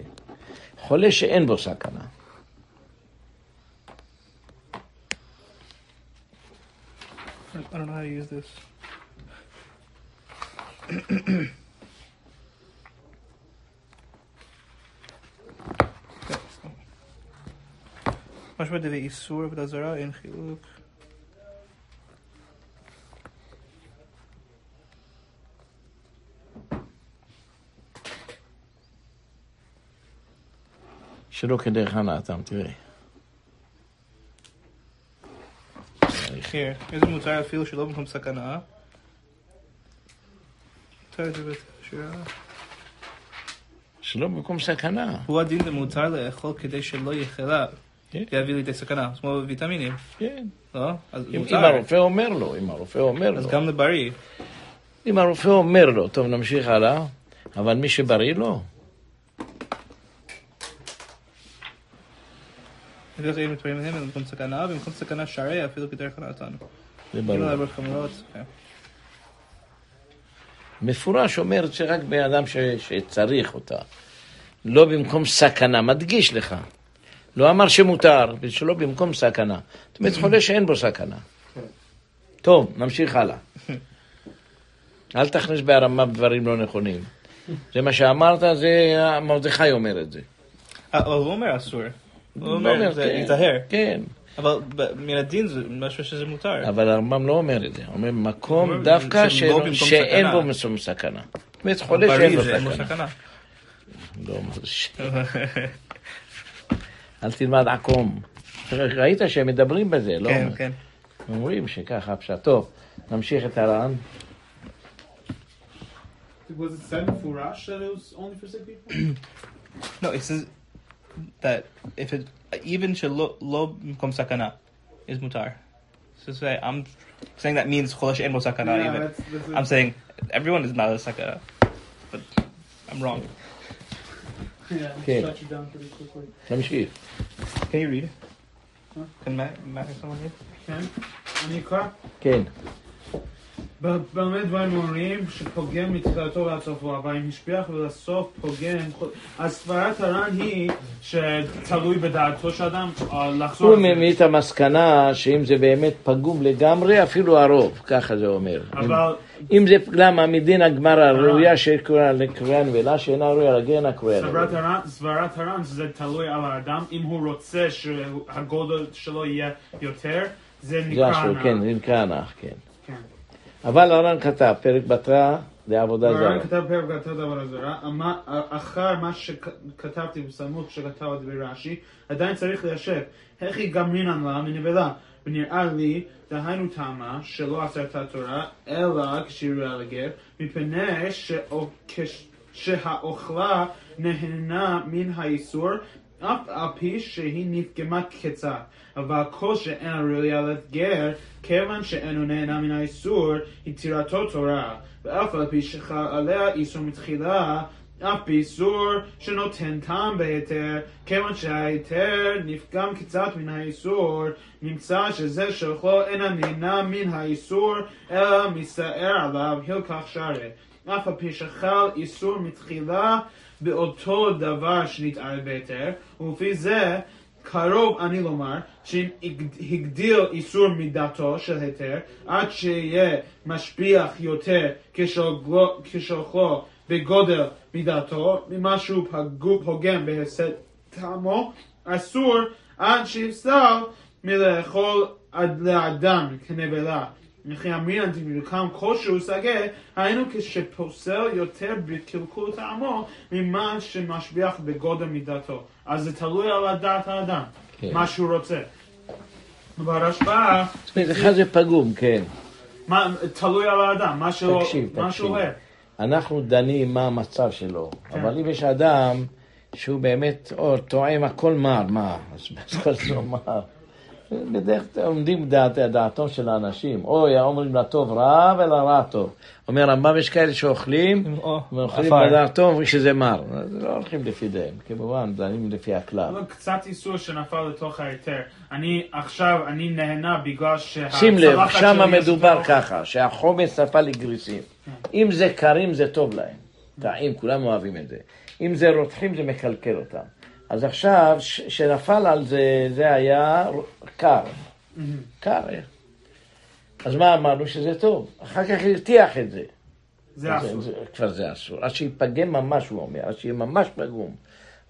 חולה שאין בו סכנה. I don't know. משמע דבי איסור עבודה זרה, אין חילוק. שלא כדרך הנאתם, תראה. איזה מותר אפילו שלא במקום סכנה. בשירה. שלא במקום סכנה. הוא הדין למותר לאכול כדי שלא יחלה. כן. יביא לידי סכנה, כמו ויטמינים, כן. לא? אז אם, מותר. אם הרופא אומר לו, אם הרופא אומר לו. אז גם לבריא. אם הרופא אומר לו, טוב, נמשיך הלאה, אבל מי שבריא לו, בדרך כלל מתפרים להם במקום סכנה, במקום סכנה שרי אפילו כלל נתן. זה כאילו ברור. כן. מפורש אומר שרק בן אדם ש, שצריך אותה. לא במקום סכנה, מדגיש לך. לא אמר שמותר, ושלא במקום סכנה. זאת אומרת, חולה שאין בו סכנה. טוב, נמשיך הלאה. אל תכניס בהרמה דברים לא נכונים. זה מה שאמרת, זה מרדכי אומר את זה. אה, הוא אומר אסור. הוא לא אומר, זה כן, להיזהר. כן, אבל מן הדין זה משהו שזה מותר. אבל הרמב"ם לא אומר את זה. הוא אומר, מקום דווקא במקום שאין. בו משום סכנה. אומרת, חולה שאין בו סכנה. לא, ש... אל תלמד עקום. ראית שהם מדברים בזה, לא? כן, כן. אומרים שככה הפשט. טוב, נמשיך את הר"ן. Was it said mufurash that it was only for sick people? No, it says that if it even shalob mkom sakana is mutar. So say I'm saying that means cholash en sakana even. That's, that's I'm saying everyone is not a sakana, but I'm wrong. Yeah, okay. shut you down pretty quickly. Let me see. Can you read? Huh? Can Matt, Matt or someone read? Can? On? Can. במה דברים אומרים שפוגם מתחילתו ועד סופו, אבל אם השפיח ולסוף פוגם, אז סברת הר"ן היא שתלוי בדעתו של אדם אה, לחזור. הוא. מביא את המסקנה שאם זה באמת פגום לגמרי, אפילו הרוב, ככה זה אומר. אבל אם זה למה מדין הגמרא הראויה שקוראה לקריאה נבלה, שאינה ראויה לגן סברת נבלה. הר"ן- סברת הר"ן זה תלוי על האדם, אם הוא רוצה שהגודל שלו יהיה יותר, זה נקרא הנאה. כן, זה נקרא הנח, כן. אבל הר"ן כתב, פרק בתרא לעבודה זרה. הר"ן כתב פרק כתב דבר זרה, אחר מה שכתבתי בסמוך שכתב על דברי רש"י, עדיין צריך ליישב. איך היא גמרינן לה מנבלה? ונראה לי, דהיינו תמה, שלא עשרת התורה, אלא כשירה לגר, מפני שהאוכלה נהנה מן האיסור, אף על פי שהיא נפגמה קצת. אבל כל שאינה ראויה לגר, כיוון שאינו נהנה מן האיסור, היא טירתו תורה. ואף על פי שחל עליה איסור מתחילה, אף באיסור שנותן טעם בהיתר, כיוון שההיתר נפגם קצת מן האיסור, נמצא שזה שאוכלו אינה נהנה מן האיסור, אלא מסער עליו הלקח שרת. אף על פי שחל איסור מתחילה באותו דבר שנתערב בהיתר, ולפי זה קרוב אני לומר שהגדיל איסור מידתו של היתר עד שיהיה משביח יותר כשאוכלו בגודל מידתו ממה שהוא פוגם בהפסד טעמו אסור עד שיפסל מלאכול עד לאדם כנבלה וכי אמרינן דמרקם כלשהו שגה, היינו כשפוסל יותר בקלקול טעמו ממה שמשביח בגודל מידתו. אז זה תלוי על דעת האדם, כן. מה שהוא רוצה. ברשב"א, זאת אומרת, אחד זה פגום, כן. מה- תלוי על האדם, מה שהוא תקשיב, מה תקשיב. שהוא אוהב. אנחנו דנים מה המצב שלו, כן. אבל אם יש אדם שהוא באמת או טועם הכל מר, מה? אז כל זה מר. בדרך כלל עומדים בדעת, דעתו של האנשים, אוי, אומרים לטוב רע ולרע טוב. אומר רמב"ם, יש כאלה שאוכלים, או, ואוכלים. בדעת טוב, אומרים שזה מר. אז לא הולכים לפי דהם, כמובן, דנים לפי הכלל. אבל קצת איסור שנפל לתוך ההיתר. אני עכשיו, אני נהנה בגלל שהצלחת שים לב, יש מדובר ככה, שהחומץ נפל לגריסים. אם זה קרים זה טוב להם. טעים, כולם אוהבים את זה. אם זה רותחים זה מקלקל אותם. אז עכשיו, שנפל על זה, זה היה קר. קר. אה. אז מה אמרנו? שזה טוב. אחר כך הרתיח את זה. זה אסור. זה- כבר זה אסור. עד שיפגם ממש, הוא אומר, עד שיהיה ממש פגום.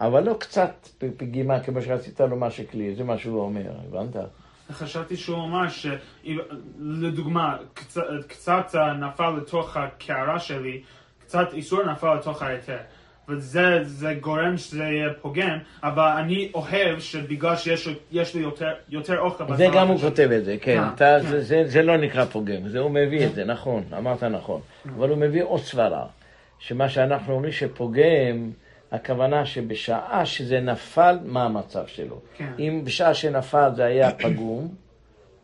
אבל לא קצת פגימה כמו שרצית לומר שכלי, זה מה שהוא אומר, הבנת? חשבתי שהוא אמר ש... לדוגמה, קצת, קצת אה, נפל לתוך הקערה שלי, קצת איסור נפל לתוך ההיתר. וזה זה גורם שזה יהיה פוגם, אבל אני אוהב שבגלל שיש יש לי יותר, יותר אוכל זה גם הוא. כותב את זה, כן. כן, אתה, כן. זה, זה, זה לא נקרא פוגם, זה הוא מביא את זה, נכון, אמרת נכון. אבל הוא מביא עוד סברה, שמה שאנחנו אומרים שפוגם, הכוונה שבשעה שזה נפל, מה המצב שלו. כן. אם בשעה שנפל זה היה פגום,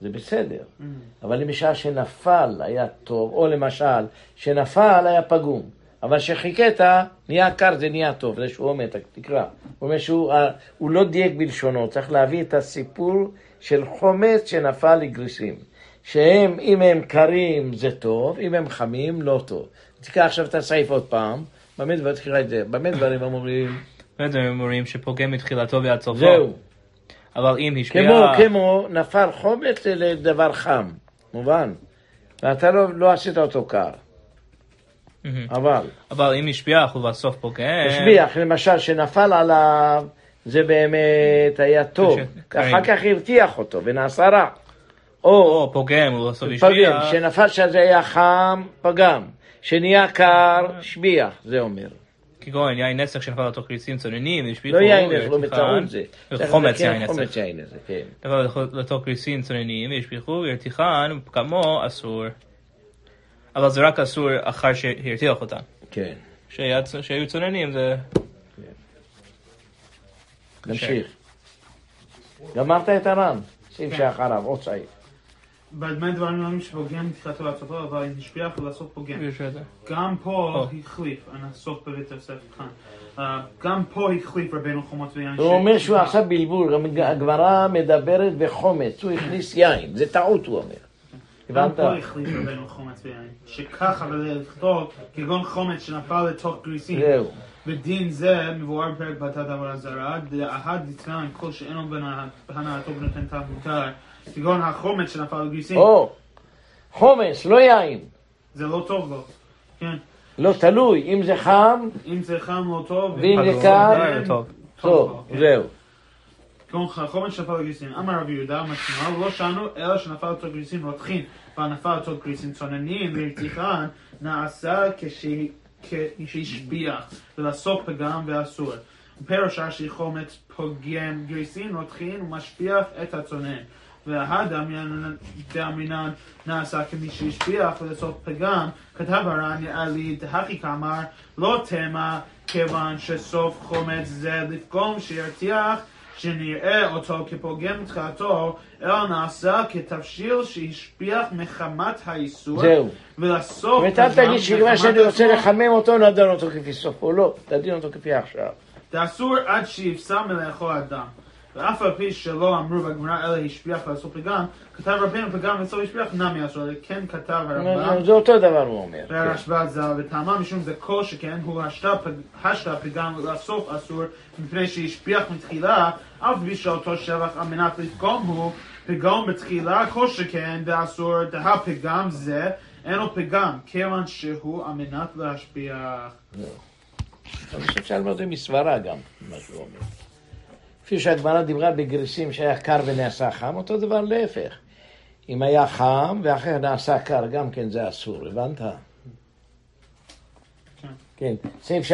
זה בסדר. אבל אם בשעה שנפל היה טוב, או למשל, שנפל היה פגום. אבל שחיכית, נהיה קר, זה נהיה טוב, זה שהוא אומר, תקרא. הוא אומר שהוא אה, לא דייק בלשונו, צריך להביא את הסיפור של חומץ שנפל לגריסים. שהם, אם הם קרים זה טוב, אם הם חמים לא טוב. תקרא עכשיו את הסעיף עוד פעם, במה דברים, תקרא את זה, במה דברים אומרים, באמת הם אומרים שפוגם מתחילתו ועד סופו. זהו. אבל אם השפיע... כמו, כמו נפל חומץ לדבר חם, מובן? ואתה לא, לא עשית אותו קר. אבל אבל אם השפיח ובסוף פוגם... השביח, למשל, שנפל עליו, זה באמת היה טוב. אחר כך הרתיח אותו ונעשה רע. או פוגם ובסוף פגם, השפיח. שנפל שזה היה חם, פגם, שנהיה קר, שביח, זה אומר. כגון יין נסך שנפל לתוך כריסים צוננים והשפיחו... לא יין נסך, לא. בטעות זה. חומץ יין נסך. חומץ יין נסך, כן. נפל לתוך כריסים צוננים והשפיחו ורתיחן ופגמו אסור. אבל זה רק אסור אחר שהרתיח אותם. כן. כשהיו צוננים זה... נמשיך. גמרת את הר"ן, סעיף כן. שאחריו, עוד סעיף. בדמי דברים אומרים שפוגם מתחילתו ועד סופו, אבל אם השפיח ולעשות את זה. גם פה. החליף, אני אסוף בבית יוסף כאן. אה, גם פה החליף רבנו חומות ויין. הוא אומר שהוא עכשיו בלבול, הגמרא מדברת בחומץ, הוא הכניס יין, זה טעות הוא אומר. גם הבנת? פה החליף רבנו חומץ ויין. שככה ולכתוב כגון חומץ שנפל לתוך גריסים. זהו. בדין זה מבואר בפרק בתת עבודה זרה, דאחד דתנן כל שאינו בהנאתו ונותן טעם מותר, כגון החומץ שנפל לגריסים, או, חומץ, לא יין. זה לא טוב לו. כן, לא תלוי, אם זה חם, אם זה חם לא טוב, ואם זה קר, חם, טוב. כן. זהו. כגון חומץ שנפל לגריסים. אמר רבי יהודה, משמע, לא שאנו אלא שנפל לתוך גריסים רותחין, ונפל לתוך גריסים צוננים, והרתיחן נעשה כשהשביח, ולעסוק פגם ואסור. פירוש רש"י חומץ פוגם גריסין רותחין ומשפיח את הצונן. והדאמינן נעשה כמי שהשפיח ולעשות פגם, כתב הר"ן נראה לי דהכי כאמר לא תמה כיוון שסוף חומץ זה לפגום שירתיח שנראה אותו כפוגם מתחילתו, אלא נעשה כתבשיל שהשפיח מחמת האיסור, זהו. ולסוף ואתה תגיד שמה שאני רוצה. לחמם אותו, נדון אותו כפי סופו, לא, תדין אותו כפי עכשיו. דאסור עד שיפסע מלאכול אדם. ואף על פי שלא אמרו בגמרא אלא השפיח ועשו פגם, כתב רבינו פגם ועשו השפיח נמי אסור, כן כתב הרמב"ם. זה אותו דבר הוא אומר. כן. והרשב"א ז"ל, וטעמה משום זה כל שכן הוא השתה פג- השתה פגם ולסוף אסור מפני שהשפיח מתחילה, אף בלי שאותו שבח על מנת לפגום הוא פגם בתחילה כל שכן ואסור דהפגם זה אינו פגם כיוון שהוא על מנת להשפיח. אני חושב שאלמד זה מסברה גם, מה שהוא אומר. כפי שהגמרא דיברה בגריסים שהיה קר ונעשה חם, אותו דבר להפך. אם היה חם ואחר נעשה קר, גם כן זה אסור, הבנת? כן. כן. סעיף